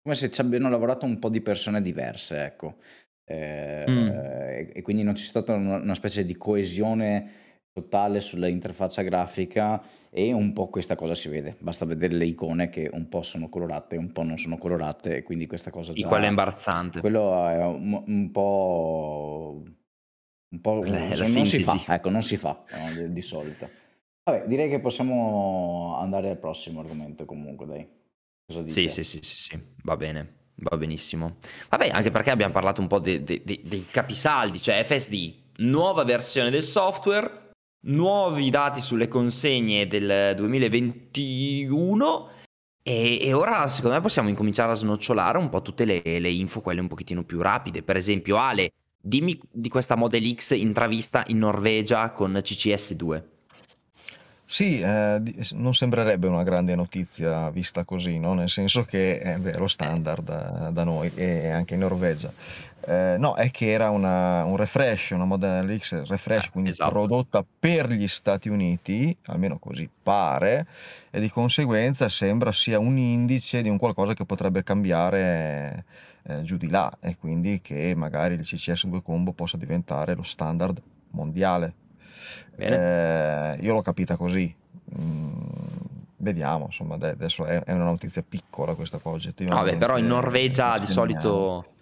come se ci abbiano lavorato un po' di persone diverse, ecco. Eh, mm. e, e, quindi non c'è stata una, una, specie di coesione totale sull'interfaccia grafica e un po' questa cosa si vede. Basta vedere le icone che un po' sono colorate, un po' non sono colorate, e quindi questa cosa già... E quello è imbarazzante. Quello è un, un po' Un po' eh, non si fa, ecco, non si fa no, di, di, solito. Vabbè, direi che possiamo andare al prossimo argomento comunque, dai. Sì, sì, sì, sì, sì, va bene, va benissimo. Vabbè, anche perché abbiamo parlato un po' dei, dei, dei capisaldi, cioè FSD, nuova versione del software, nuovi dati sulle consegne del 2021 e, e, ora secondo me possiamo incominciare a snocciolare un po' tutte le, le info, quelle un pochettino più rapide. Per esempio, Ale, Dimmi di questa Model X intravista in Norvegia con CCS2. Sì, eh, non sembrerebbe una grande notizia vista così, no? nel senso che è lo standard eh, da noi e anche in Norvegia. Eh, no, è che era una, un refresh, una Model X refresh, eh, quindi esatto. prodotta per gli Stati Uniti, almeno così pare, e di conseguenza sembra sia un indice di un qualcosa che potrebbe cambiare eh, giù di là e quindi che magari il CCS2 combo possa diventare lo standard mondiale. Eh, io l'ho capita così. Mm, vediamo, insomma, adesso è, una notizia piccola questa qua oggettivamente. Vabbè, però in Norvegia di solito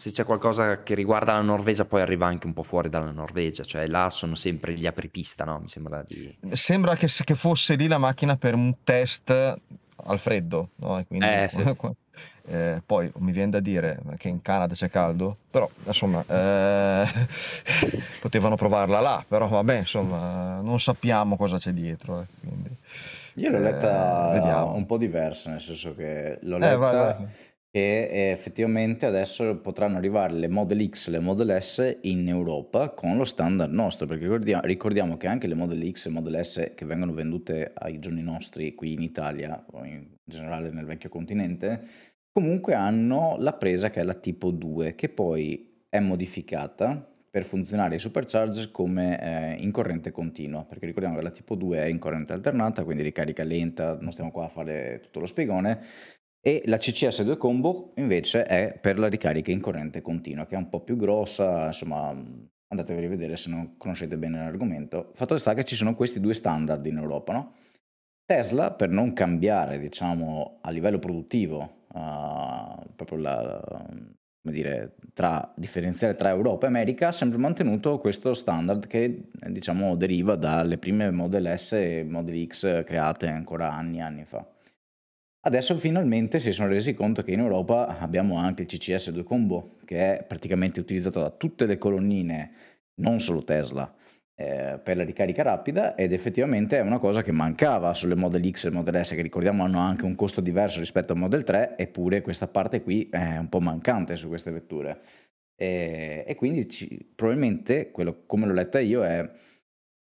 se c'è qualcosa che riguarda la Norvegia poi arriva anche un po' fuori dalla Norvegia, cioè là sono sempre gli apripista, no? Mi sembra di... Sembra che, che fosse lì la macchina per un test al freddo, no? Quindi, eh, sì. Eh, poi mi viene da dire che in Canada c'è caldo, però insomma eh, potevano provarla là, però vabbè insomma non sappiamo cosa c'è dietro. Eh, quindi, Io l'ho letta un po' diversa, nel senso che l'ho letta vai, vai. che effettivamente adesso potranno arrivare le Model X e le Model S in Europa con lo standard nostro, perché ricordiamo, ricordiamo che anche le Model X e Model S che vengono vendute ai giorni nostri qui in Italia o in generale nel vecchio continente Comunque hanno la presa che è la tipo 2, che poi è modificata per funzionare ai supercharger come eh, in corrente continua, perché ricordiamo che la tipo 2 è in corrente alternata, quindi ricarica lenta, non stiamo qua a fare tutto lo spiegone, e la CCS2 Combo invece è per la ricarica in corrente continua, che è un po' più grossa, insomma andatevi a rivedere se non conoscete bene l'argomento. Fatto sta che ci sono questi due standard in Europa, no? Tesla, per non cambiare, diciamo, a livello produttivo uh, proprio la, come dire, tra, differenziare tra Europa e America, ha sempre mantenuto questo standard che diciamo deriva dalle prime Model S e Model X create ancora anni e anni fa. Adesso finalmente si sono resi conto che in Europa abbiamo anche il CCS2 Combo, che è praticamente utilizzato da tutte le colonnine, non solo Tesla, eh, per la ricarica rapida ed effettivamente è una cosa che mancava sulle Model X e Model S che ricordiamo hanno anche un costo diverso rispetto al Model 3 eppure questa parte qui è un po' mancante su queste vetture. E, e quindi ci, probabilmente quello come l'ho letta io è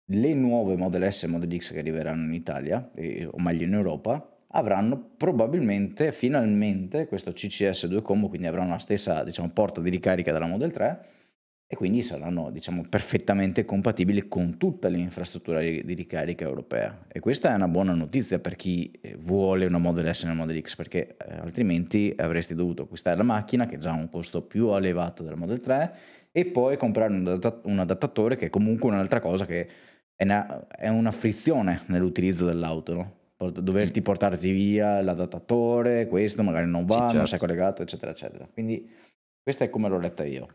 le nuove Model S e Model X che arriveranno in Italia e, o meglio in Europa avranno probabilmente, finalmente, questo CCS 2 combo, quindi avranno la stessa diciamo, porta di ricarica della Model 3 e quindi saranno diciamo, perfettamente compatibili con tutta l'infrastruttura di ricarica europea. E questa è una buona notizia per chi eh, vuole una Model S e una Model X, perché eh, altrimenti avresti dovuto acquistare la macchina, che già ha un costo più elevato della Model 3, e poi comprare un, adatt- un adattatore, che è comunque un'altra cosa che è una, è una frizione nell'utilizzo dell'auto, no? doverti portarti via l'adattatore, questo magari non va, sì, certo. non sei collegato, eccetera, eccetera. Quindi questa è come l'ho letta io.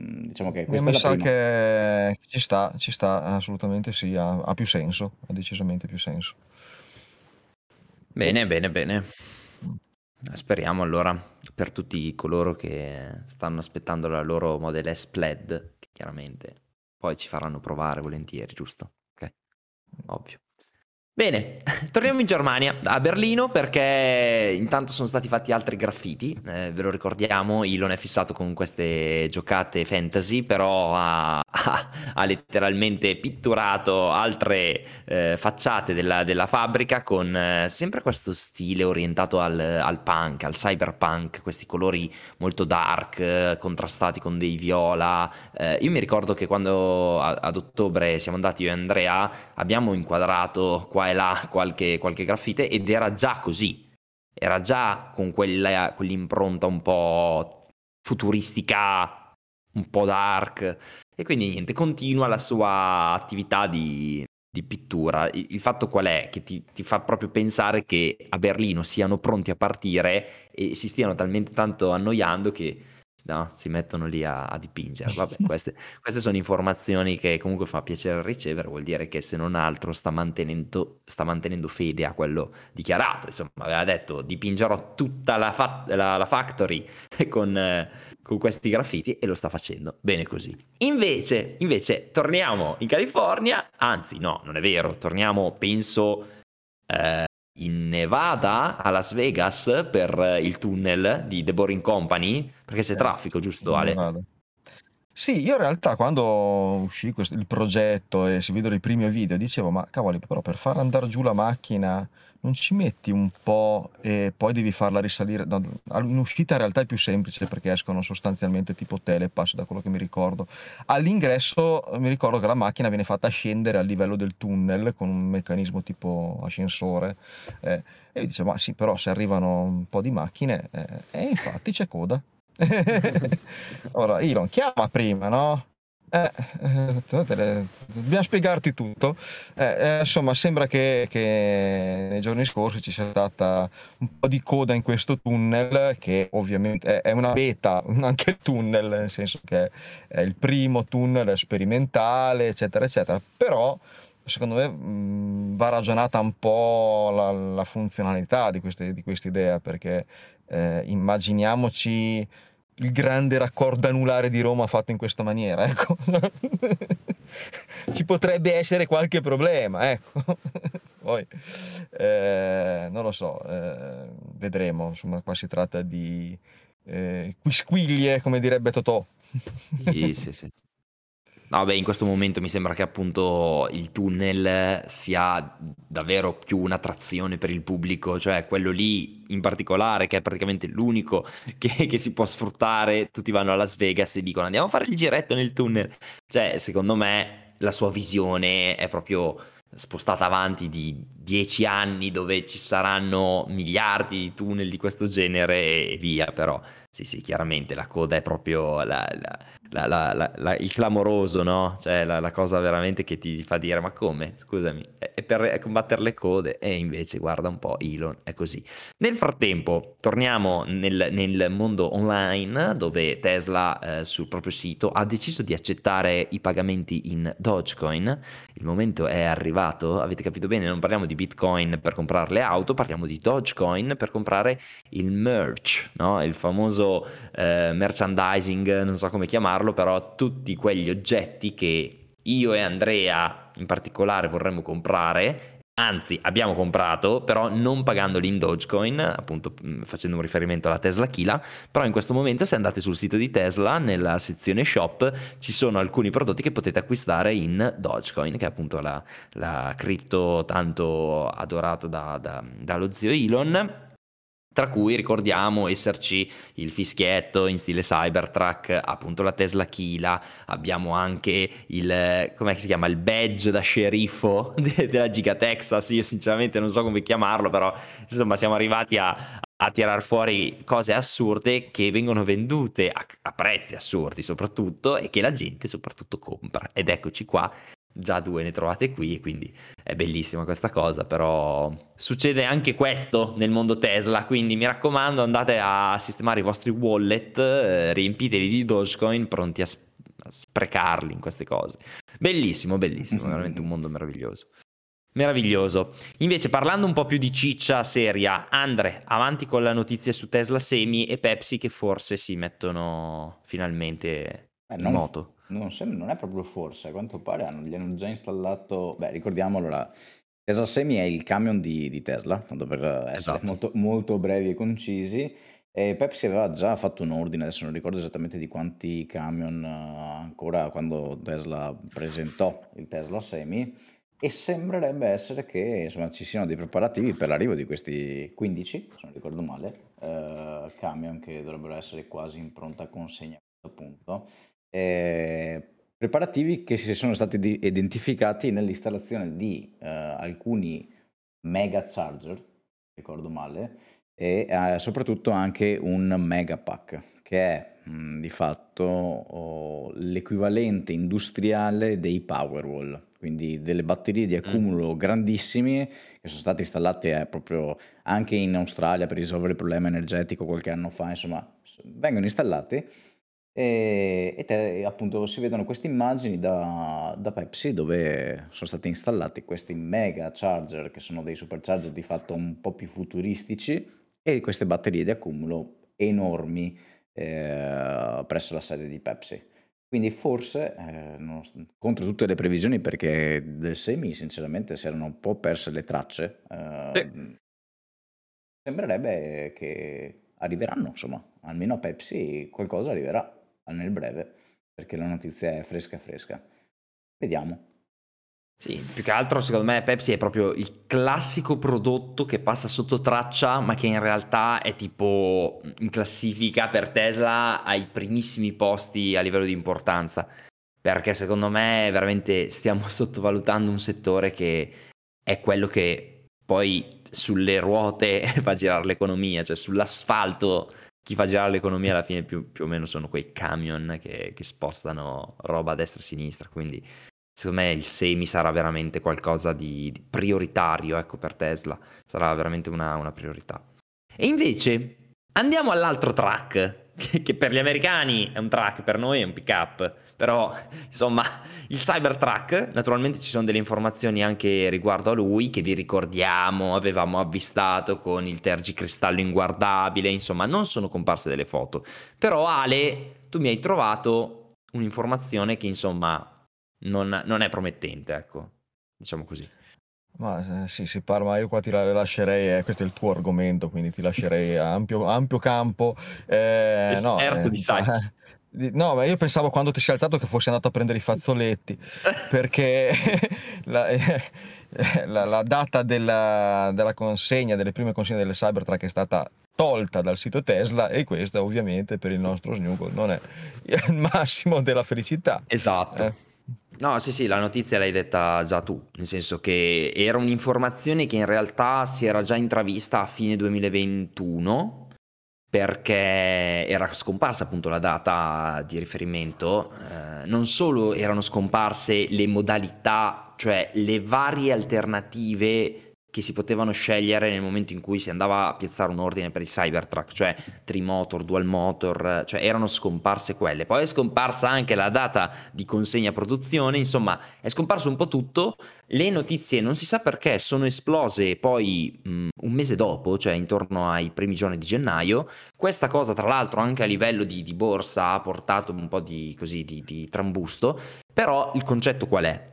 Mm, diciamo che questa Mi è la sa prima. che ci sta, ci sta, assolutamente sì, ha, ha più senso, ha decisamente più senso. Bene, bene, bene. Speriamo allora per tutti coloro che stanno aspettando la loro Model S Plaid, che chiaramente poi ci faranno provare volentieri, giusto? Ok, ovvio. Bene, torniamo in Germania, a Berlino, perché intanto sono stati fatti altri graffiti, eh, ve lo ricordiamo, Elon è fissato con queste giocate fantasy, però ha, ha, ha letteralmente pitturato altre eh, facciate della, della, fabbrica con eh, sempre questo stile orientato al, al, punk, al cyberpunk, questi colori molto dark, eh, contrastati con dei viola. Eh, io mi ricordo che quando a, ad ottobre siamo andati io e Andrea abbiamo inquadrato qua e là qualche, qualche graffite ed era già così, era già con quella, quell'impronta un po' futuristica, un po' dark e quindi niente, continua la sua attività di, di pittura. Il, fatto qual è? Che ti, ti, fa proprio pensare che a Berlino siano pronti a partire e si stiano talmente tanto annoiando che no? si mettono lì a, a dipingere. Vabbè, queste, queste, sono informazioni che comunque fa piacere ricevere, vuol dire che se non altro sta mantenendo, sta mantenendo fede a quello dichiarato. Insomma, aveva detto dipingerò tutta la, fa- la, la factory con, eh, con, questi graffiti e lo sta facendo. Bene così. Invece, invece, torniamo in California, anzi no, non è vero, torniamo, penso... Eh, in Nevada a Las Vegas per il tunnel di The Boring Company perché c'è eh, traffico, giusto Ale? Sì, io in realtà quando uscì questo- il progetto e si vedono i primi video dicevo ma cavoli però per far andare giù la macchina non ci metti un po' e poi devi farla risalire. No, in uscita in realtà è più semplice perché escono sostanzialmente tipo telepass, da quello che mi ricordo. All'ingresso mi ricordo che la macchina viene fatta scendere a livello del tunnel con un meccanismo tipo ascensore. Eh, e dice, ma sì, però se arrivano un po' di macchine, eh, e infatti c'è coda. Ora, Elon, chiama prima, no? Eh, eh, dobbiamo spiegarti tutto. Eh, eh, insomma, sembra che, che, nei giorni scorsi ci sia stata un po' di coda in questo tunnel, che ovviamente è, una beta, anche il tunnel, nel senso che è il primo tunnel sperimentale, eccetera, eccetera. Però, secondo me, mh, va ragionata un po' la, la funzionalità di, queste, di questa idea, perché eh, immaginiamoci il grande raccordo anulare di Roma fatto in questa maniera, ecco. Ci potrebbe essere qualche problema, ecco. Poi, eh, non lo so, eh, vedremo, insomma, qua si tratta di eh, quisquiglie, come direbbe Totò. Sì, sì, sì. No, beh, in questo momento mi sembra che appunto il tunnel sia davvero più un'attrazione per il pubblico, cioè quello lì in particolare, che è praticamente l'unico che, che si può sfruttare. Tutti vanno a Las Vegas e dicono andiamo a fare il giretto nel tunnel. Cioè, secondo me la sua visione è proprio spostata avanti di dieci anni dove ci saranno miliardi di tunnel di questo genere e via, però sì sì chiaramente la coda è proprio la, la, la, il clamoroso, no? Cioè la, la, cosa veramente che ti fa dire ma come? Scusami, è per combattere le code e invece guarda un po' Elon, è così. Nel frattempo torniamo nel, nel mondo online dove Tesla eh, sul proprio sito ha deciso di accettare i pagamenti in Dogecoin. Il momento è arrivato, avete capito bene, non parliamo di Bitcoin per comprare le auto, parliamo di Dogecoin per comprare il merch, no? Il famoso eh, merchandising, non so come chiamarlo però tutti quegli oggetti che io e Andrea in particolare vorremmo comprare Anzi, abbiamo comprato, però non pagandoli in Dogecoin, appunto mm, facendo un riferimento alla Tesla Kila, però in questo momento se andate sul sito di Tesla, nella sezione shop, ci sono alcuni prodotti che potete acquistare in Dogecoin, che è appunto la, la cripto tanto adorata da, da, dallo zio Elon tra cui ricordiamo esserci il fischietto in stile Cybertruck, appunto la Tesla Kila, abbiamo anche il, come si chiama, il badge da sceriffo de- della Giga Texas, io sinceramente non so come chiamarlo, però insomma siamo arrivati a, a tirar fuori cose assurde che vengono vendute a, a prezzi assurdi soprattutto e che la gente soprattutto compra. Ed eccoci qua già due ne trovate qui, quindi è bellissima questa cosa, però succede anche questo nel mondo Tesla, quindi mi raccomando andate a sistemare i vostri wallet, eh, riempiteli di Dogecoin pronti a, sp- a, sprecarli in queste cose. Bellissimo, bellissimo, veramente un mondo meraviglioso. Meraviglioso. Invece parlando un po' più di ciccia seria, Andre, avanti con la notizia su Tesla Semi e Pepsi che forse si mettono finalmente eh, in moto non, sembra, non è proprio forse, a quanto pare hanno, gli hanno già installato, beh ricordiamolo, la Tesla Semi è il camion di, di Tesla, tanto per essere esatto. molto, molto brevi e concisi. E Pepsi aveva già fatto un ordine, adesso non ricordo esattamente di quanti camion uh, ancora quando Tesla presentò il Tesla Semi e sembrerebbe essere che insomma, ci siano dei preparativi per l'arrivo di questi 15, se non ricordo male, uh, camion che dovrebbero essere quasi in pronta consegna a questo punto eh, preparativi che si sono stati di- identificati nell'installazione di eh, alcuni mega charger, ricordo male, e eh, soprattutto anche un mega pack, che è mh, di fatto oh, l'equivalente industriale dei Powerwall, quindi delle batterie di mm. accumulo mm. grandissimi che sono state installate eh, proprio anche in Australia per risolvere il problema energetico qualche anno fa, insomma, vengono installate e, e te, appunto si vedono queste immagini da, da, Pepsi dove sono stati installati questi mega charger che sono dei supercharger di fatto un po' più futuristici e queste batterie di accumulo enormi eh, presso la sede di Pepsi. Quindi forse, eh, non, contro tutte le previsioni, perché del semi sinceramente si erano un po' perse le tracce, eh, sì. sembrerebbe che arriveranno, insomma, almeno a Pepsi qualcosa arriverà nel breve, perché la notizia è fresca fresca. Vediamo. Sì, più che altro secondo me Pepsi è proprio il classico prodotto che passa sotto traccia, ma che in realtà è tipo in classifica per Tesla ai primissimi posti a livello di importanza. Perché secondo me veramente stiamo sottovalutando un settore che è quello che poi sulle ruote fa girare l'economia, cioè sull'asfalto chi fa girare l'economia alla fine più, più o meno sono quei camion che, che, spostano roba a destra e a sinistra, quindi secondo me il semi sarà veramente qualcosa di, di prioritario ecco, per Tesla, sarà veramente una, una priorità. E invece andiamo all'altro track che per gli americani è un track, per noi è un pick up. Però, insomma, il Cybertruck, naturalmente ci sono delle informazioni anche riguardo a lui che vi ricordiamo, avevamo avvistato con il tergicristallo inguardabile, insomma, non sono comparse delle foto. Però Ale, tu mi hai trovato un'informazione che insomma non, non è promettente, ecco, diciamo così. Ma eh, sì, si parla, ma io qua ti la- lascerei, eh, questo è il tuo argomento, quindi ti lascerei ampio, ampio campo. Eh, no, Esperto eh, di site. no, ma io pensavo quando ti sei alzato che fossi andato a prendere i fazzoletti, perché la, eh, la- la data della, della consegna, delle prime consegne delle Cybertruck è stata tolta dal sito Tesla e questa ovviamente per il nostro Snuggle non è il massimo della felicità. Esatto. Eh. No, sì, sì, la notizia l'hai detta già tu, nel senso che era un'informazione che in realtà si era già intravista a fine 2021 perché era scomparsa appunto la data di riferimento, eh, non solo erano scomparse le modalità, cioè le varie alternative che si potevano scegliere nel momento in cui si andava a piazzare un ordine per il Cybertruck, cioè trimotor, dual motor, cioè erano scomparse quelle. Poi è scomparsa anche la data di consegna produzione, insomma è scomparso un po' tutto. Le notizie non si sa perché sono esplose poi mh, un mese dopo, cioè intorno ai primi giorni di gennaio. Questa cosa tra l'altro anche a livello di, di borsa ha portato un po' di, così, di, di trambusto, però il concetto qual è?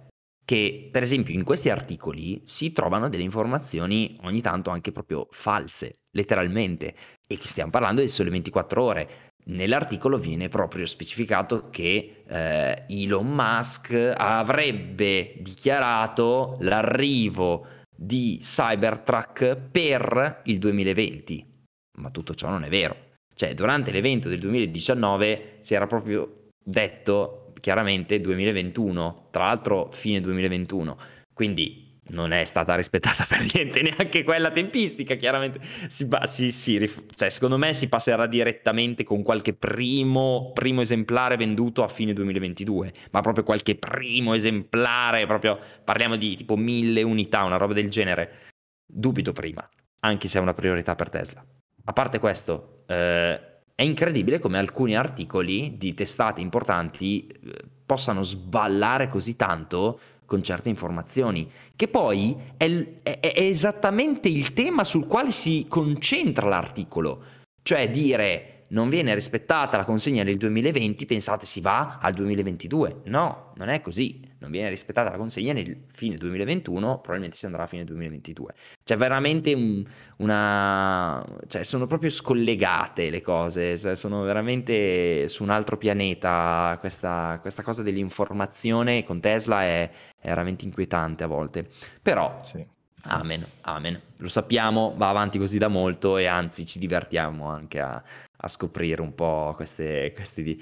Che per esempio in questi articoli si trovano delle informazioni ogni tanto anche proprio false, letteralmente, e stiamo parlando di sole 24 ore. Nell'articolo viene proprio specificato che eh, Elon Musk avrebbe dichiarato l'arrivo di Cybertruck per il 2020, ma tutto ciò non è vero. Cioè, durante l'evento del 2019 si era proprio detto chiaramente 2021, tra l'altro fine 2021, quindi non è stata rispettata per niente neanche quella tempistica, chiaramente. Si, si, si, cioè, secondo me si passerà direttamente con qualche primo, primo, esemplare venduto a fine 2022, ma proprio qualche primo esemplare, proprio parliamo di tipo mille unità, una roba del genere, dubito prima, anche se è una priorità per Tesla. A parte questo, eh, è incredibile come alcuni articoli di testate importanti eh, possano sballare così tanto con certe informazioni, che poi è, è, è, esattamente il tema sul quale si concentra l'articolo, cioè dire non viene rispettata la consegna del 2020, pensate si va al 2022. No, non è così. Non viene rispettata la consegna nel fine 2021, probabilmente si andrà a fine 2022. C'è veramente un, una... cioè sono proprio scollegate le cose, cioè sono veramente su un altro pianeta. Questa, questa cosa dell'informazione con Tesla è, è veramente inquietante a volte. Però... Sì. Amen, amen. Lo sappiamo, va avanti così da molto e anzi ci divertiamo anche a, a scoprire un po' queste, questi,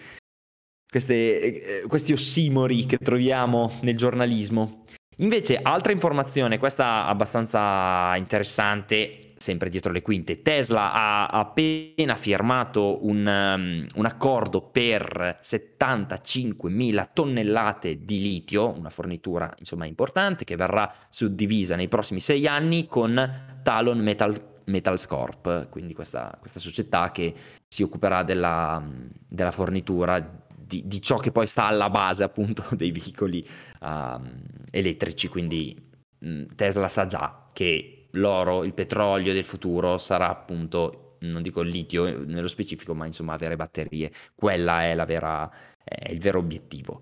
queste, eh, questi ossimori che troviamo nel giornalismo. Invece, altra informazione, questa abbastanza interessante, sempre dietro le quinte. Tesla ha appena firmato un, um, un accordo per 75.000 tonnellate di litio, una fornitura insomma importante che verrà suddivisa nei prossimi sei anni con Talon Metal Metals Corp, quindi questa, questa società che si occuperà della, della fornitura di, di, ciò che poi sta alla base appunto dei veicoli uh, elettrici, quindi mh, Tesla sa già che l'oro, il petrolio del futuro sarà appunto, non dico il litio nello specifico, ma insomma avere batterie, quella è, vera, è il vero obiettivo.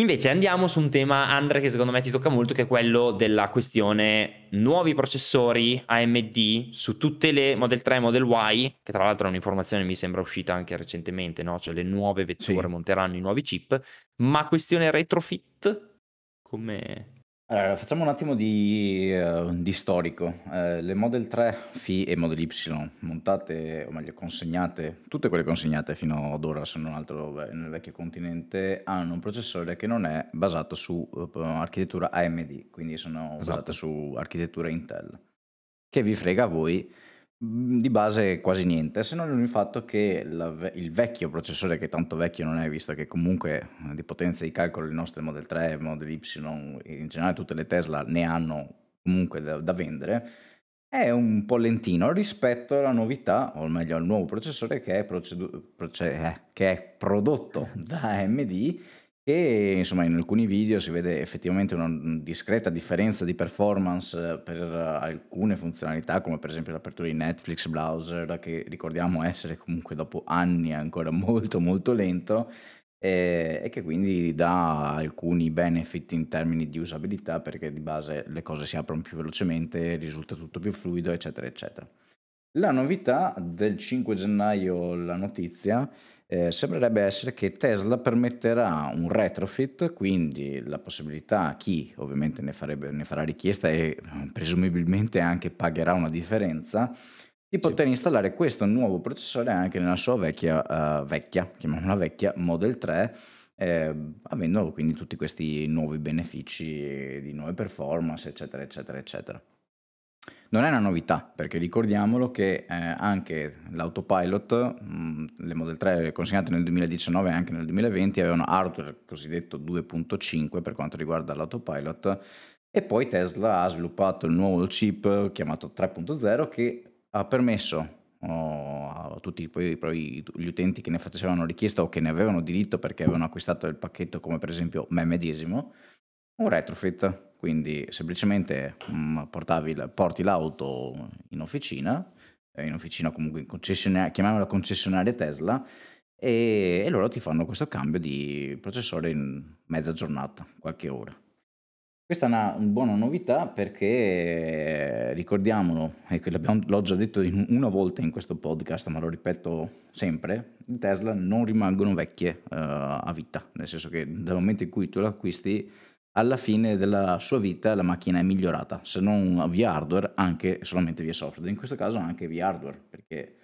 Invece andiamo su un tema, Andre, che secondo me ti tocca molto, che è quello della questione nuovi processori AMD su tutte le Model 3 e Model Y, che tra l'altro è un'informazione mi sembra uscita anche recentemente, no? cioè le nuove vetture sì. monteranno i nuovi chip, ma questione retrofit, come... Allora, facciamo un attimo di, uh, di storico. Uh, le Model 3 Phi e Model Y montate, o meglio consegnate, tutte quelle consegnate fino ad ora, se non altro nel vecchio continente, hanno un processore che non è basato su uh, architettura AMD, quindi sono esatto. basate su architettura Intel. Che vi frega a voi di base quasi niente, se non il fatto che la il vecchio processore, che tanto vecchio non è, visto che comunque eh, di potenza di calcolo le nostre Model 3, Model Y, in generale tutte le Tesla ne hanno comunque da, da vendere, è un po' lentino rispetto alla novità, o meglio al nuovo processore che è, procedu- proce- eh, che è prodotto da AMD e insomma in alcuni video si vede effettivamente una discreta differenza di performance per alcune funzionalità come per esempio l'apertura di Netflix browser che ricordiamo essere comunque dopo anni ancora molto molto lento e, e che quindi dà alcuni benefit in termini di usabilità perché di base le cose si aprono più velocemente, risulta tutto più fluido eccetera eccetera. La novità del 5 gennaio, la notizia, eh, sembrerebbe essere che Tesla permetterà un retrofit, quindi la possibilità a chi ovviamente ne, farebbe, ne farà richiesta e eh, presumibilmente anche pagherà una differenza, di poter sì. installare questo nuovo processore anche nella sua vecchia, uh, vecchia, chiamiamola vecchia, Model 3, eh, avendo quindi tutti questi nuovi benefici di nuove performance, eccetera, eccetera, eccetera. Non è una novità, perché ricordiamolo che eh, anche l'autopilot, mh, mm, le Model 3 consegnate nel 2019 e anche nel 2020 avevano hardware cosiddetto 2.5 per quanto riguarda l'autopilot e poi Tesla ha sviluppato il nuovo chip chiamato 3.0 che ha permesso oh, a tutti poi, poi, gli utenti che ne facevano richiesta o che ne avevano diritto perché avevano acquistato il pacchetto come per esempio me medesimo, un retrofit quindi semplicemente mh, mm, porti l'auto in officina, eh, in officina comunque in concessionaria, chiamiamola concessionaria Tesla, e, e loro ti fanno questo cambio di processore in mezza giornata, qualche ora. Questa è una buona novità perché ricordiamolo, e l'ho già detto una volta in questo podcast, ma lo ripeto sempre, i Tesla non rimangono vecchie uh, a vita, nel senso che dal momento in cui tu l'acquisti, alla fine della sua vita la macchina è migliorata, se non via hardware, anche solamente via software, in questo caso anche via hardware, perché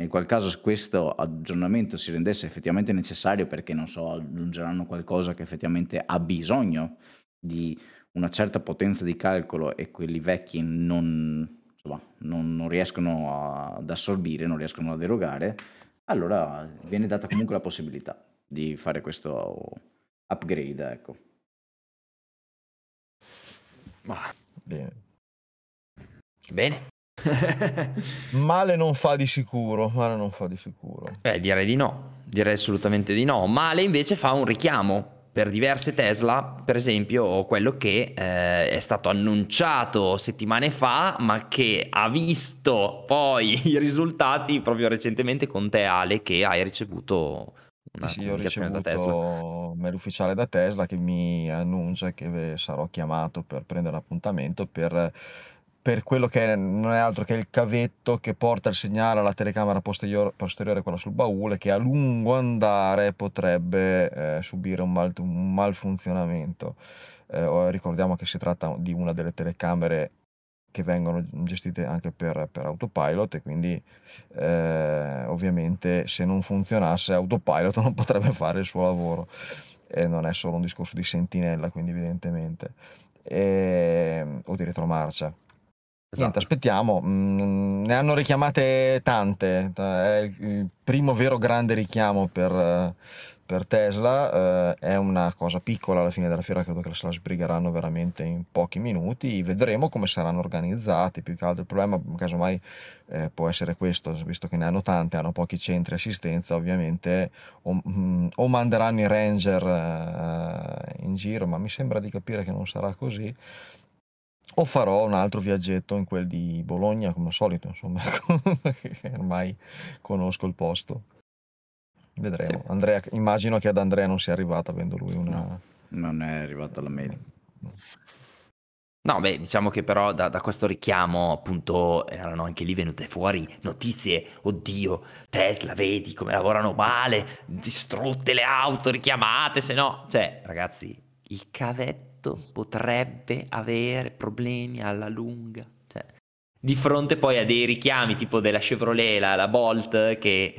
nel qual caso questo aggiornamento si rendesse effettivamente necessario perché, non so, aggiungeranno qualcosa che effettivamente ha bisogno di una certa potenza di calcolo e quelli vecchi non, insomma, non, non riescono a, ad assorbire, non riescono ad erogare, allora viene data comunque la possibilità di fare questo upgrade, ecco. Ma bene. Bene. male non fa di sicuro, male non fa di sicuro. Eh, direi di no, direi assolutamente di no. Male invece fa un richiamo per diverse Tesla, per esempio, quello che eh, è stato annunciato settimane fa, ma che ha visto poi i risultati proprio recentemente con te, Ale, che hai ricevuto una sì, comunicazione da Tesla. Ho mail ufficiale da Tesla che mi annuncia che sarò chiamato per prendere l'appuntamento per per quello che è, non è altro che il cavetto che porta il segnale alla telecamera posteriore, posteriore quella sul baule, che a lungo andare potrebbe eh, subire un, mal, un malfunzionamento. Eh, ricordiamo che si tratta di una delle telecamere che vengono gestite anche per, per autopilot e quindi eh, ovviamente se non funzionasse autopilot non potrebbe fare il suo lavoro. E non è solo un discorso di sentinella quindi evidentemente. E, o di retromarcia Esatto. Niente, aspettiamo, mm, ne hanno richiamate tante, è il, primo vero grande richiamo per, per Tesla, eh, è una cosa piccola alla fine della fiera, credo che se la sbrigheranno veramente in pochi minuti, vedremo come saranno organizzati, più che altro il problema casomai eh, può essere questo, visto che ne hanno tante, hanno pochi centri assistenza, ovviamente o, mm, o manderanno i ranger eh, in giro, ma mi sembra di capire che non sarà così o farò un altro viaggetto in quel di Bologna, come al solito, insomma, ormai conosco il posto. Vedremo. Sì. Andrea, immagino che ad Andrea non sia arrivata, avendo lui una... No, non è arrivata la mail. No, beh, diciamo che però da, da, questo richiamo, appunto, erano anche lì venute fuori notizie, oddio, Tesla, vedi come lavorano male, distrutte le auto, richiamate, se no... Cioè, ragazzi, il cavetto potrebbe avere problemi alla lunga. Cioè, di fronte poi a dei richiami tipo della Chevrolet, la, la Bolt, che...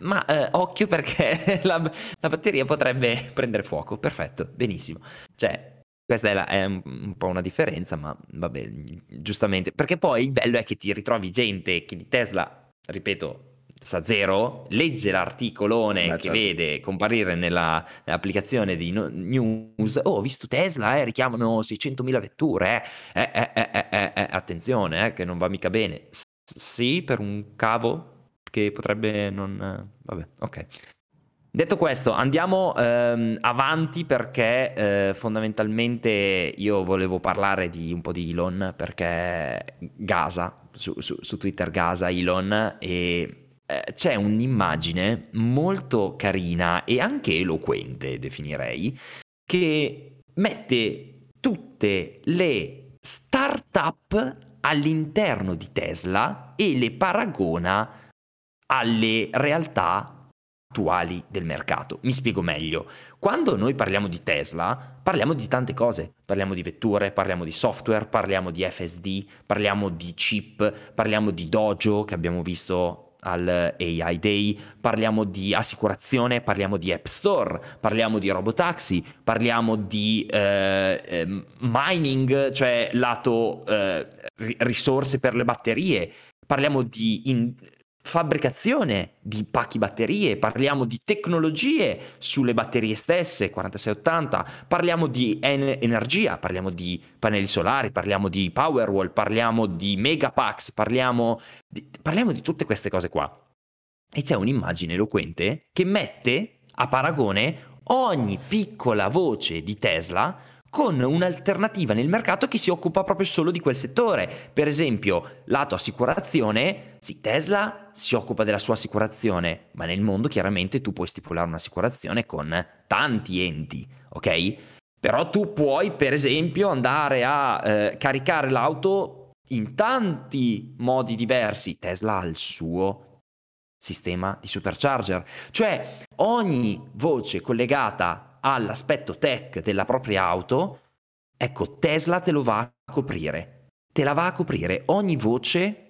Ma eh, occhio perché la, la, batteria potrebbe prendere fuoco. Perfetto, benissimo. Cioè, questa è, la, è un, un, po' una differenza, ma vabbè, giustamente. Perché poi il bello è che ti ritrovi gente che di Tesla, ripeto, sa zero, legge l'articolone Beh, che certo. vede comparire nella, nell'applicazione di no, news, oh ho visto Tesla, eh, richiamano 600.000 vetture, eh. Eh, eh, eh, eh, attenzione, eh, che non va mica bene. S- sì, per un cavo che potrebbe non... vabbè, ok. Detto questo, andiamo ehm, avanti perché eh, fondamentalmente io volevo parlare di un po' di Elon perché Gaza, su, su, su Twitter Gaza Elon e eh, c'è un'immagine molto carina e anche eloquente, definirei, che mette tutte le start-up all'interno di Tesla e le paragona alle realtà attuali del mercato. Mi spiego meglio. Quando noi parliamo di Tesla, parliamo di tante cose. Parliamo di vetture, parliamo di software, parliamo di FSD, parliamo di chip, parliamo di Dojo che abbiamo visto al AI Day, parliamo di assicurazione, parliamo di App Store, parliamo di robotaxi, parliamo di eh, eh, mining, cioè lato eh, risorse per le batterie, parliamo di in- fabbricazione di pacchi batterie, parliamo di tecnologie sulle batterie stesse, 4680, parliamo di en- energia, parliamo di pannelli solari, parliamo di Powerwall, parliamo di Megapacks, parliamo di, parliamo di tutte queste cose qua. E c'è un'immagine eloquente che mette a paragone ogni piccola voce di Tesla con un'alternativa nel mercato che si occupa proprio solo di quel settore. Per esempio, lato assicurazione, sì, Tesla si occupa della sua assicurazione, ma nel mondo chiaramente tu puoi stipulare un'assicurazione con tanti enti, ok? Però tu puoi, per esempio, andare a eh, caricare l'auto in tanti modi diversi. Tesla ha il suo sistema di supercharger, cioè ogni voce collegata all'aspetto tech della propria auto, ecco, Tesla te lo va a coprire. Te la va a coprire ogni voce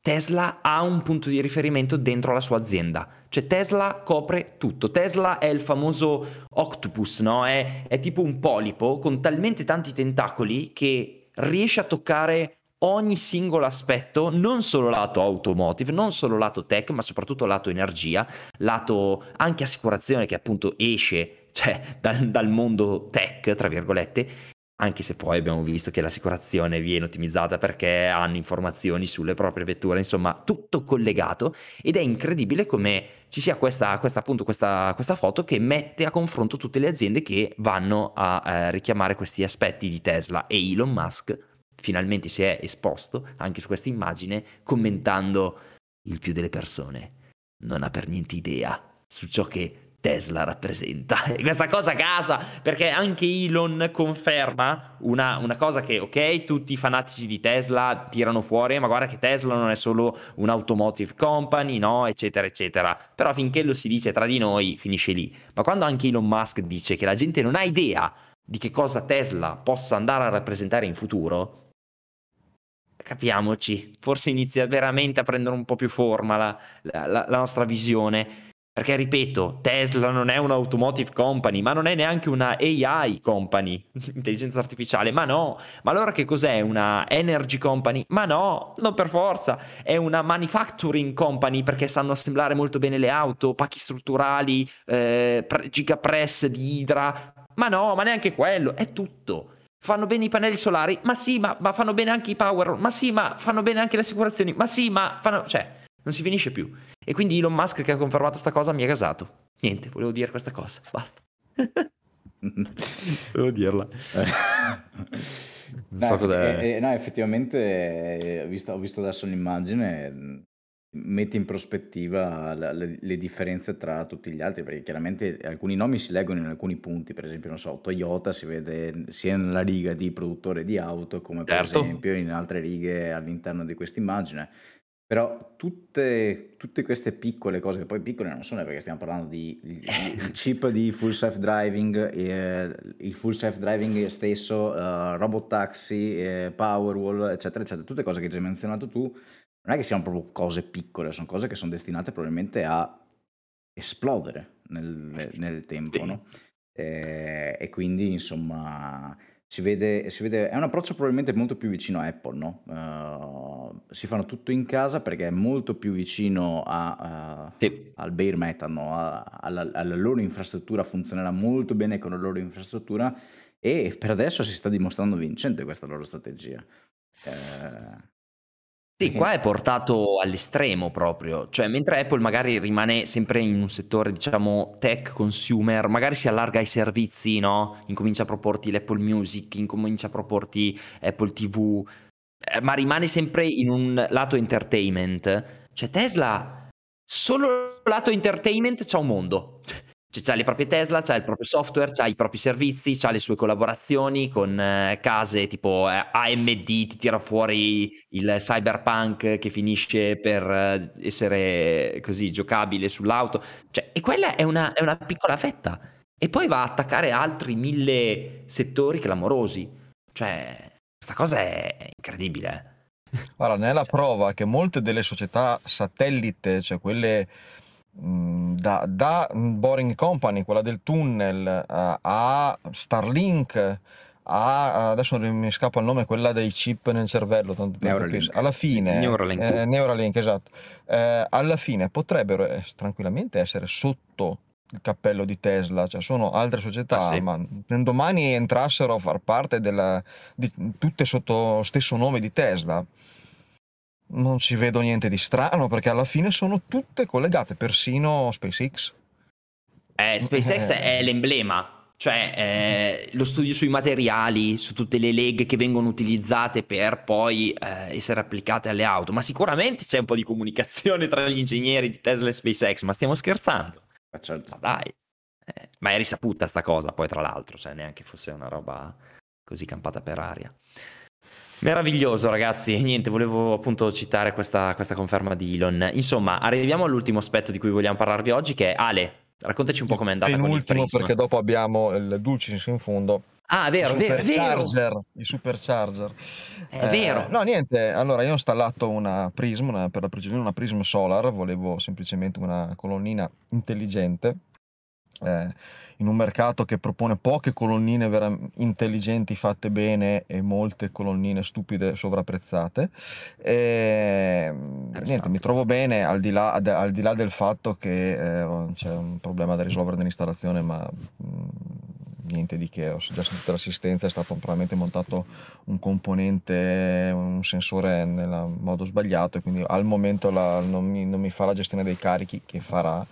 Tesla ha un punto di riferimento dentro la sua azienda, cioè Tesla copre tutto. Tesla è il famoso octopus, no? È, è tipo un polipo con talmente tanti tentacoli che riesce a toccare ogni singolo aspetto, non solo lato automotive, non solo lato tech, ma soprattutto lato energia, lato anche assicurazione che appunto esce cioè, dal, dal mondo tech, tra virgolette, anche se poi abbiamo visto che l'assicurazione viene ottimizzata perché hanno informazioni sulle proprie vetture, insomma tutto collegato ed è incredibile come ci sia questa, questa, appunto, questa, questa foto che mette a confronto tutte le aziende che vanno a eh, richiamare questi aspetti di Tesla e Elon Musk finalmente si è esposto anche su questa immagine commentando il più delle persone. Non ha per niente idea su ciò che Tesla rappresenta. Questa cosa a casa, perché anche Elon conferma una, una, cosa che, ok, tutti i fanatici di Tesla tirano fuori, ma guarda che Tesla non è solo un'automotive company, no, eccetera, eccetera. Però finché lo si dice tra di noi, finisce lì. Ma quando anche Elon Musk dice che la gente non ha idea di che cosa Tesla possa andare a rappresentare in futuro, capiamoci, forse inizia veramente a prendere un po' più forma la, la, la nostra visione. Perché ripeto, Tesla non è un'automotive company, ma non è neanche una AI company, intelligenza artificiale, ma no. Ma allora che cos'è? Una energy company? Ma no, non per forza. È una manufacturing company perché sanno assemblare molto bene le auto, pacchi strutturali, eh, gigapress di Hydra. Ma no, ma neanche quello, è tutto. Fanno bene i pannelli solari? Ma sì, ma, ma fanno bene anche i power? Ma sì, ma fanno bene anche le assicurazioni? Ma sì, ma fanno... Cioè, non si finisce più. E quindi Elon Musk che ha confermato questa cosa mi ha gasato. Niente, volevo dire questa cosa, basta. volevo dirla. non so no, cos'è. Eh, eh, no, effettivamente, eh, visto, ho visto adesso l'immagine, mette in prospettiva la, le, le, differenze tra tutti gli altri, perché chiaramente alcuni nomi si leggono in alcuni punti, per esempio, non so, Toyota si vede sia nella riga di produttore di auto, come per certo. esempio in altre righe all'interno di questa immagine. Però tutte, tutte queste piccole cose, che poi piccole non sono perché stiamo parlando di il, chip di full self driving, eh, il full self driving stesso, uh, robot taxi, eh, Powerwall, eccetera, eccetera, tutte cose che ci hai menzionato tu, non è che siano proprio cose piccole, sono cose che sono destinate probabilmente a esplodere nel, nel tempo, no? E, e quindi insomma si vede, si vede, è un approccio probabilmente molto più vicino a Apple, no? Uh, si fanno tutto in casa perché è molto più vicino a, uh, sì. al bare metal, no? a, alla, alla, loro infrastruttura, funzionerà molto bene con la loro infrastruttura e per adesso si sta dimostrando vincente questa loro strategia. Uh, sì, qua è portato all'estremo proprio, cioè mentre Apple magari rimane sempre in un settore diciamo tech consumer, magari si allarga ai servizi, no? Incomincia a proporti l'Apple Music, incomincia a proporti Apple TV, eh, ma rimane sempre in un lato entertainment. Cioè Tesla, solo lato entertainment c'ha un mondo. Cioè, c'ha le proprie Tesla, c'ha il proprio software, c'ha i propri servizi, c'ha le sue collaborazioni con eh, case tipo eh, AMD, ti tira fuori il cyberpunk che finisce per eh, essere così giocabile sull'auto. Cioè, e quella è una, è una piccola fetta. E poi va a attaccare altri mille settori clamorosi. Cioè, questa cosa è incredibile. Guarda, ne è la prova che molte delle società satellite, cioè quelle da, da Boring Company, quella del tunnel, uh, a Starlink, a adesso mi scappa il nome, quella dei chip nel cervello, tanto Neuralink. alla fine, Neuralink, eh, Neuralink esatto, eh, alla fine potrebbero eh, tranquillamente essere sotto il cappello di Tesla, cioè sono altre società, ah, sì. ma domani entrassero a far parte della, di, tutte sotto lo stesso nome di Tesla non ci vedo niente di strano perché alla fine sono tutte collegate, persino SpaceX. Eh, SpaceX eh. è l'emblema, cioè eh, lo studio sui materiali, su tutte le leghe che vengono utilizzate per poi eh, essere applicate alle auto, ma sicuramente c'è un po' di comunicazione tra gli ingegneri di Tesla e SpaceX, ma stiamo scherzando? Ma certo. Ma dai. Eh, Ma è risaputa sta cosa, poi tra l'altro, cioè neanche fosse una roba così campata per aria. Meraviglioso ragazzi, niente, volevo appunto citare questa, questa, conferma di Elon. Insomma, arriviamo all'ultimo aspetto di cui vogliamo parlarvi oggi che è Ale, raccontaci un po' com'è andata il Prisma. perché dopo abbiamo il Dulcis in fondo. Ah, vero, I vero, vero. I supercharger. È eh, vero. No, niente, allora io ho installato una Prism, una, per la precisione una Prism Solar, volevo semplicemente una colonnina intelligente eh, in un mercato che propone poche colonnine vera- intelligenti fatte bene e molte colonnine stupide sovrapprezzate. E, niente, mi trovo bene al di là, ad, al di là del fatto che eh, c'è un problema da risolvere nell'installazione, ma mh, mm, niente di che, ho già sentito l'assistenza, è stato probabilmente montato un componente, un sensore nel modo sbagliato e quindi al momento la, non, mi, non, mi, fa la gestione dei carichi che farà,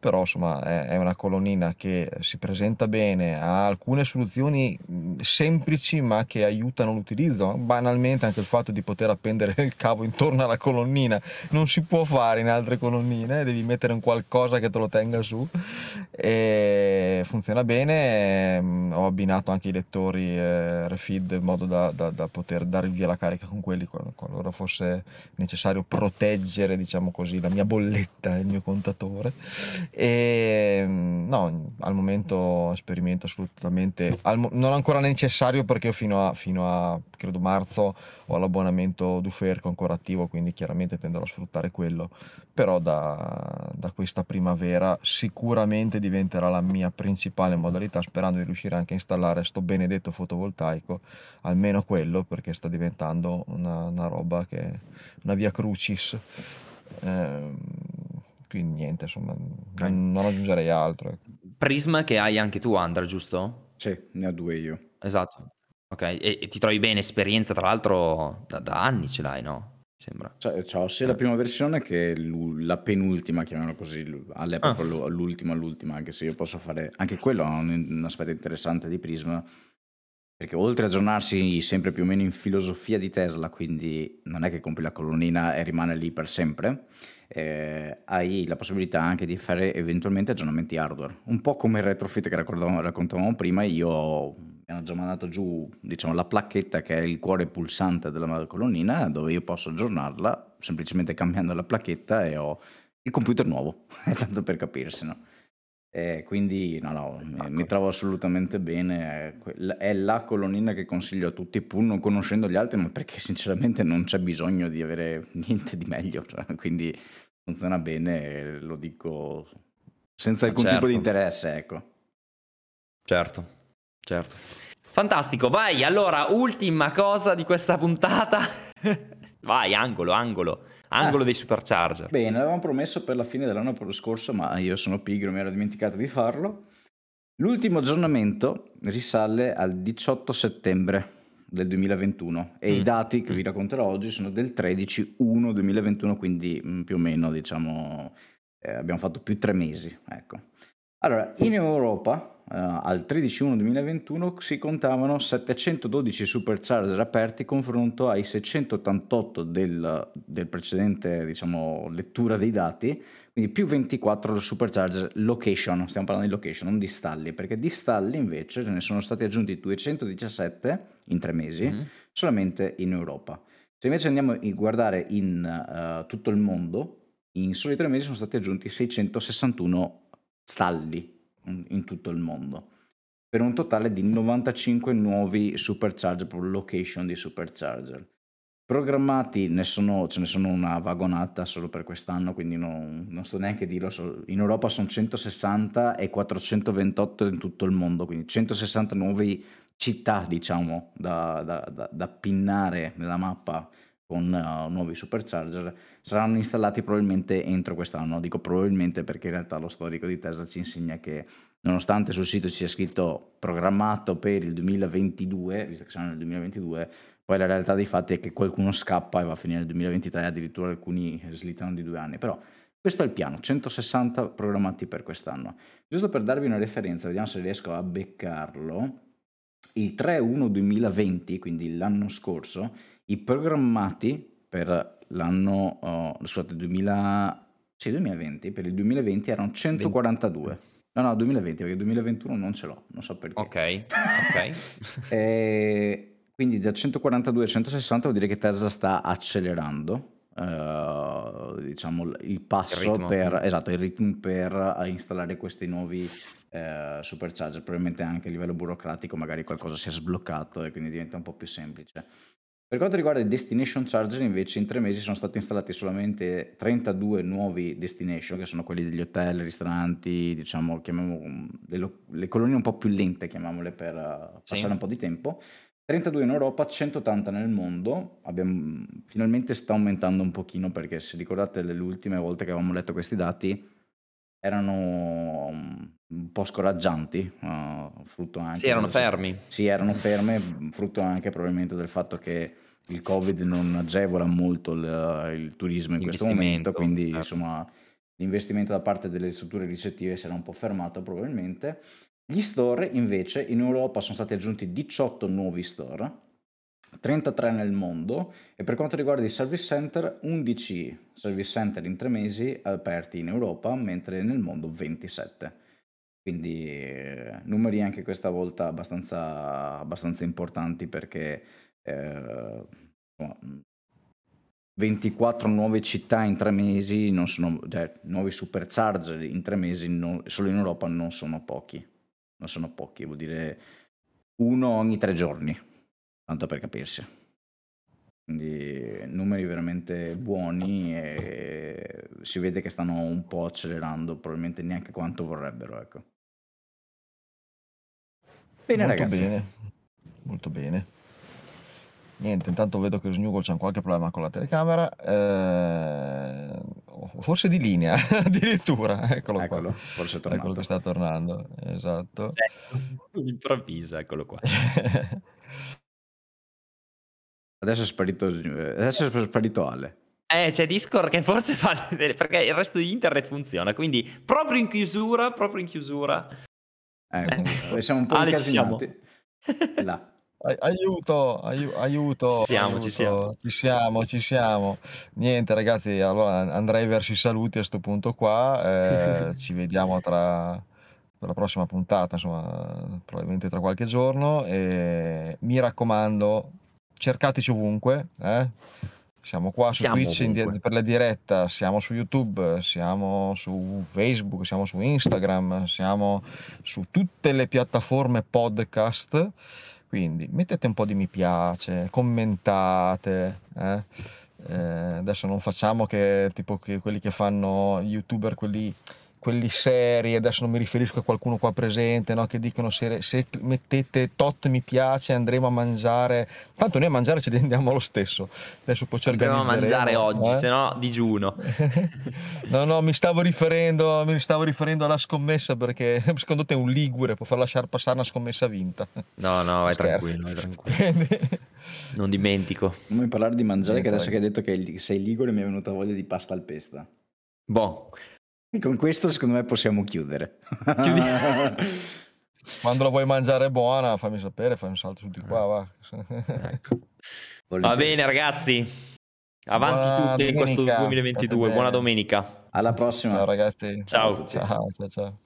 però insomma è, è, una colonnina che si presenta bene, ha alcune soluzioni semplici ma che aiutano l'utilizzo, banalmente anche il fatto di poter appendere il cavo intorno alla colonnina. Non si può fare in altre colonnine, devi mettere un qualcosa che te lo tenga su. E funziona bene ehm, ho abbinato anche i lettori eh, refeed in modo da, da, da, poter dare via la carica con quelli qualora fosse necessario proteggere diciamo così la mia bolletta il mio contatore e no al momento esperimento assolutamente al, non ancora necessario perché fino a, fino a credo marzo ho l'abbonamento Duferco ancora attivo quindi chiaramente tenderò a sfruttare quello però da, da questa primavera sicuramente diventerà la mia principale modalità sperando di riuscire anche a installare sto benedetto fotovoltaico, almeno quello, perché sta diventando una, una roba che una via crucis. Eh, quindi niente, insomma, okay. non, non, aggiungerei altro. Ecco. Prisma che hai anche tu, Andra, giusto? Sì, ne ho due io. Esatto. Ok, e, e ti trovi bene, esperienza tra l'altro da, da anni ce l'hai, no? sembra. Cioè, c'ho sia la eh. prima versione che la penultima, chiamiamola così, all'epoca ah. l'ultima, l'ultima, anche se io posso fare... Anche quello è un, un aspetto interessante di Prisma, perché oltre a aggiornarsi sempre più o meno in filosofia di Tesla, quindi non è che compri la colonnina e rimane lì per sempre, eh, hai la possibilità anche di fare eventualmente aggiornamenti hardware. Un po' come il retrofit che raccontavamo prima, io mi hanno già mandato giù diciamo, la placchetta che è il cuore pulsante della colonnina dove io posso aggiornarla semplicemente cambiando la placchetta e ho il computer nuovo, tanto per capirsi. No? E quindi no, no, mi, mi, trovo assolutamente bene, è la colonnina che consiglio a tutti pur non conoscendo gli altri, ma perché sinceramente non c'è bisogno di avere niente di meglio, cioè, quindi funziona bene, lo dico senza alcun certo. tipo di certo. interesse, ecco. Certo. Certo. Fantastico, vai. Allora, ultima cosa di questa puntata. vai, angolo, angolo. Angolo ah, dei supercharger. Bene, l'avevamo promesso per la fine dell'anno scorso, ma io sono pigro, mi ero dimenticato di farlo. L'ultimo aggiornamento risale al 18 settembre del 2021 e mm. i dati che vi racconterò oggi sono del 13-1-2021, quindi mm, più o meno diciamo eh, abbiamo fatto più tre mesi. Ecco. Allora, in Europa Uh, al 13-1-2021 si contavano 712 supercharger aperti confronto ai 688 del, del precedente diciamo, lettura dei dati, quindi più 24 supercharger location, stiamo parlando di location, non di stalli, perché di stalli invece ne sono stati aggiunti 217 in tre mesi, mm-hmm. solamente in Europa. Se invece andiamo a guardare in uh, tutto il mondo, in soli tre mesi sono stati aggiunti 661 stalli in tutto il mondo, per un totale di 95 nuovi supercharger, location di supercharger. Programmati ne sono, ce ne sono una vagonata solo per quest'anno, quindi non, non sto neanche dirlo. In Europa sono 160 e 428 in tutto il mondo, quindi 160 nuove città, diciamo, da, da, da, da pinnare nella mappa con uh, nuovi supercharger saranno installati probabilmente entro quest'anno. Dico probabilmente perché in realtà lo storico di Tesla ci insegna che nonostante sul sito ci sia scritto programmato per il 2022, visto che siamo nel 2022, poi la realtà dei fatti è che qualcuno scappa e va a finire nel 2023, addirittura alcuni slittano di due anni. Però questo è il piano, 160 programmati per quest'anno. Giusto per darvi una referenza, vediamo se riesco a beccarlo. Il 3-1-2020, quindi l'anno scorso, i programmati per l'anno, oh, scusate, 2000, sì, 2020, per il 2020 erano 142. No, no, 2020, perché 2021 non ce l'ho, non so perché. Ok, ok. e quindi da 142 a 160 vuol dire che Tesla sta accelerando. Uh, diciamo il passo Il per esatto il ritmo per installare questi nuovi uh, supercharger probabilmente anche a livello burocratico magari qualcosa si è sbloccato e quindi diventa un po' più semplice per quanto riguarda i destination charger invece in tre mesi sono stati installati solamente 32 nuovi destination, che sono quelli degli hotel, ristoranti, diciamo, chiamiamo le, le colonie un po' più lente, chiamiamole per uh, passare sì. un po' di tempo. 32 in Europa, 180 nel mondo, Abbiamo, finalmente sta aumentando un pochino perché se ricordate le ultime volte che avevamo letto questi dati erano un po' scoraggianti, uh, frutto anche... Sì, erano fermi. Sì, erano ferme, frutto anche probabilmente del fatto che il Covid non agevola molto il, il turismo in questo momento, quindi certo. insomma l'investimento da parte delle strutture ricettive si era un po' fermato probabilmente. Gli store invece in Europa sono stati aggiunti 18 nuovi store, 33 nel mondo e per quanto riguarda i service center 11 service center in tre mesi aperti in Europa mentre nel mondo 27 quindi eh, numeri anche questa volta abbastanza, abbastanza importanti perché eh, 24 nuove città in tre mesi, non sono, cioè, nuovi supercharger in tre mesi non, solo in Europa non sono pochi, non sono pochi, vuol dire uno ogni tre giorni, tanto per capirsi. Quindi numeri veramente buoni e si vede che stanno un po' accelerando, probabilmente neanche quanto vorrebbero, ecco. Bene Molto ragazzi. Bene. Molto bene. Niente, intanto vedo che Snugol c'è qualche problema con la telecamera, eh, forse di linea addirittura, eccolo, eccolo qua, forse è tornato. Eccolo che sta tornando, esatto. Eh, improvvisa, eccolo qua. adesso è sparito, adesso è sparito Ale. Eh, c'è Discord che forse fa perché il resto di internet funziona, quindi proprio in chiusura, proprio in chiusura. Eh, siamo un po' Ale, incasinati. Là. Aiuto, aiu- aiuto, Ci siamo, ci siamo. ci siamo, ci siamo. Niente ragazzi, allora andrei verso i saluti a questo punto qua, eh, ci vediamo tra per la prossima puntata, insomma, probabilmente tra qualche giorno e mi raccomando, cercateci ovunque, eh. Siamo qua su Siamo Twitch ovunque. per la diretta, siamo su YouTube, siamo su Facebook, siamo su Instagram, siamo su tutte le piattaforme podcast. Quindi mettete un po' di mi piace, commentate. Eh? Eh, adesso non facciamo che tipo che quelli che fanno youtuber, quelli quelli seri, adesso non mi riferisco a qualcuno qua presente, no? che dicono se, se, mettete tot mi piace andremo a mangiare, tanto noi a mangiare ci andiamo lo stesso, adesso poi ci Andremo a mangiare oggi, eh? se no digiuno. no, no, mi stavo, riferendo, mi stavo riferendo alla scommessa perché secondo te un ligure può far lasciare passare una scommessa vinta? No, no, vai tranquillo, vai tranquillo. non dimentico. Non mi parlare di mangiare, che adesso che hai detto che sei ligure mi è venuta voglia di pasta al pesto. Boh. E con questo secondo me possiamo chiudere. Quando la vuoi mangiare buona, fammi sapere, fai un salto su di qua, va. Ecco. Va bene ragazzi, avanti Buona tutte in questo 2022, buona domenica. Alla prossima. Ciao ragazzi. Ciao. Ciao, ciao, ciao.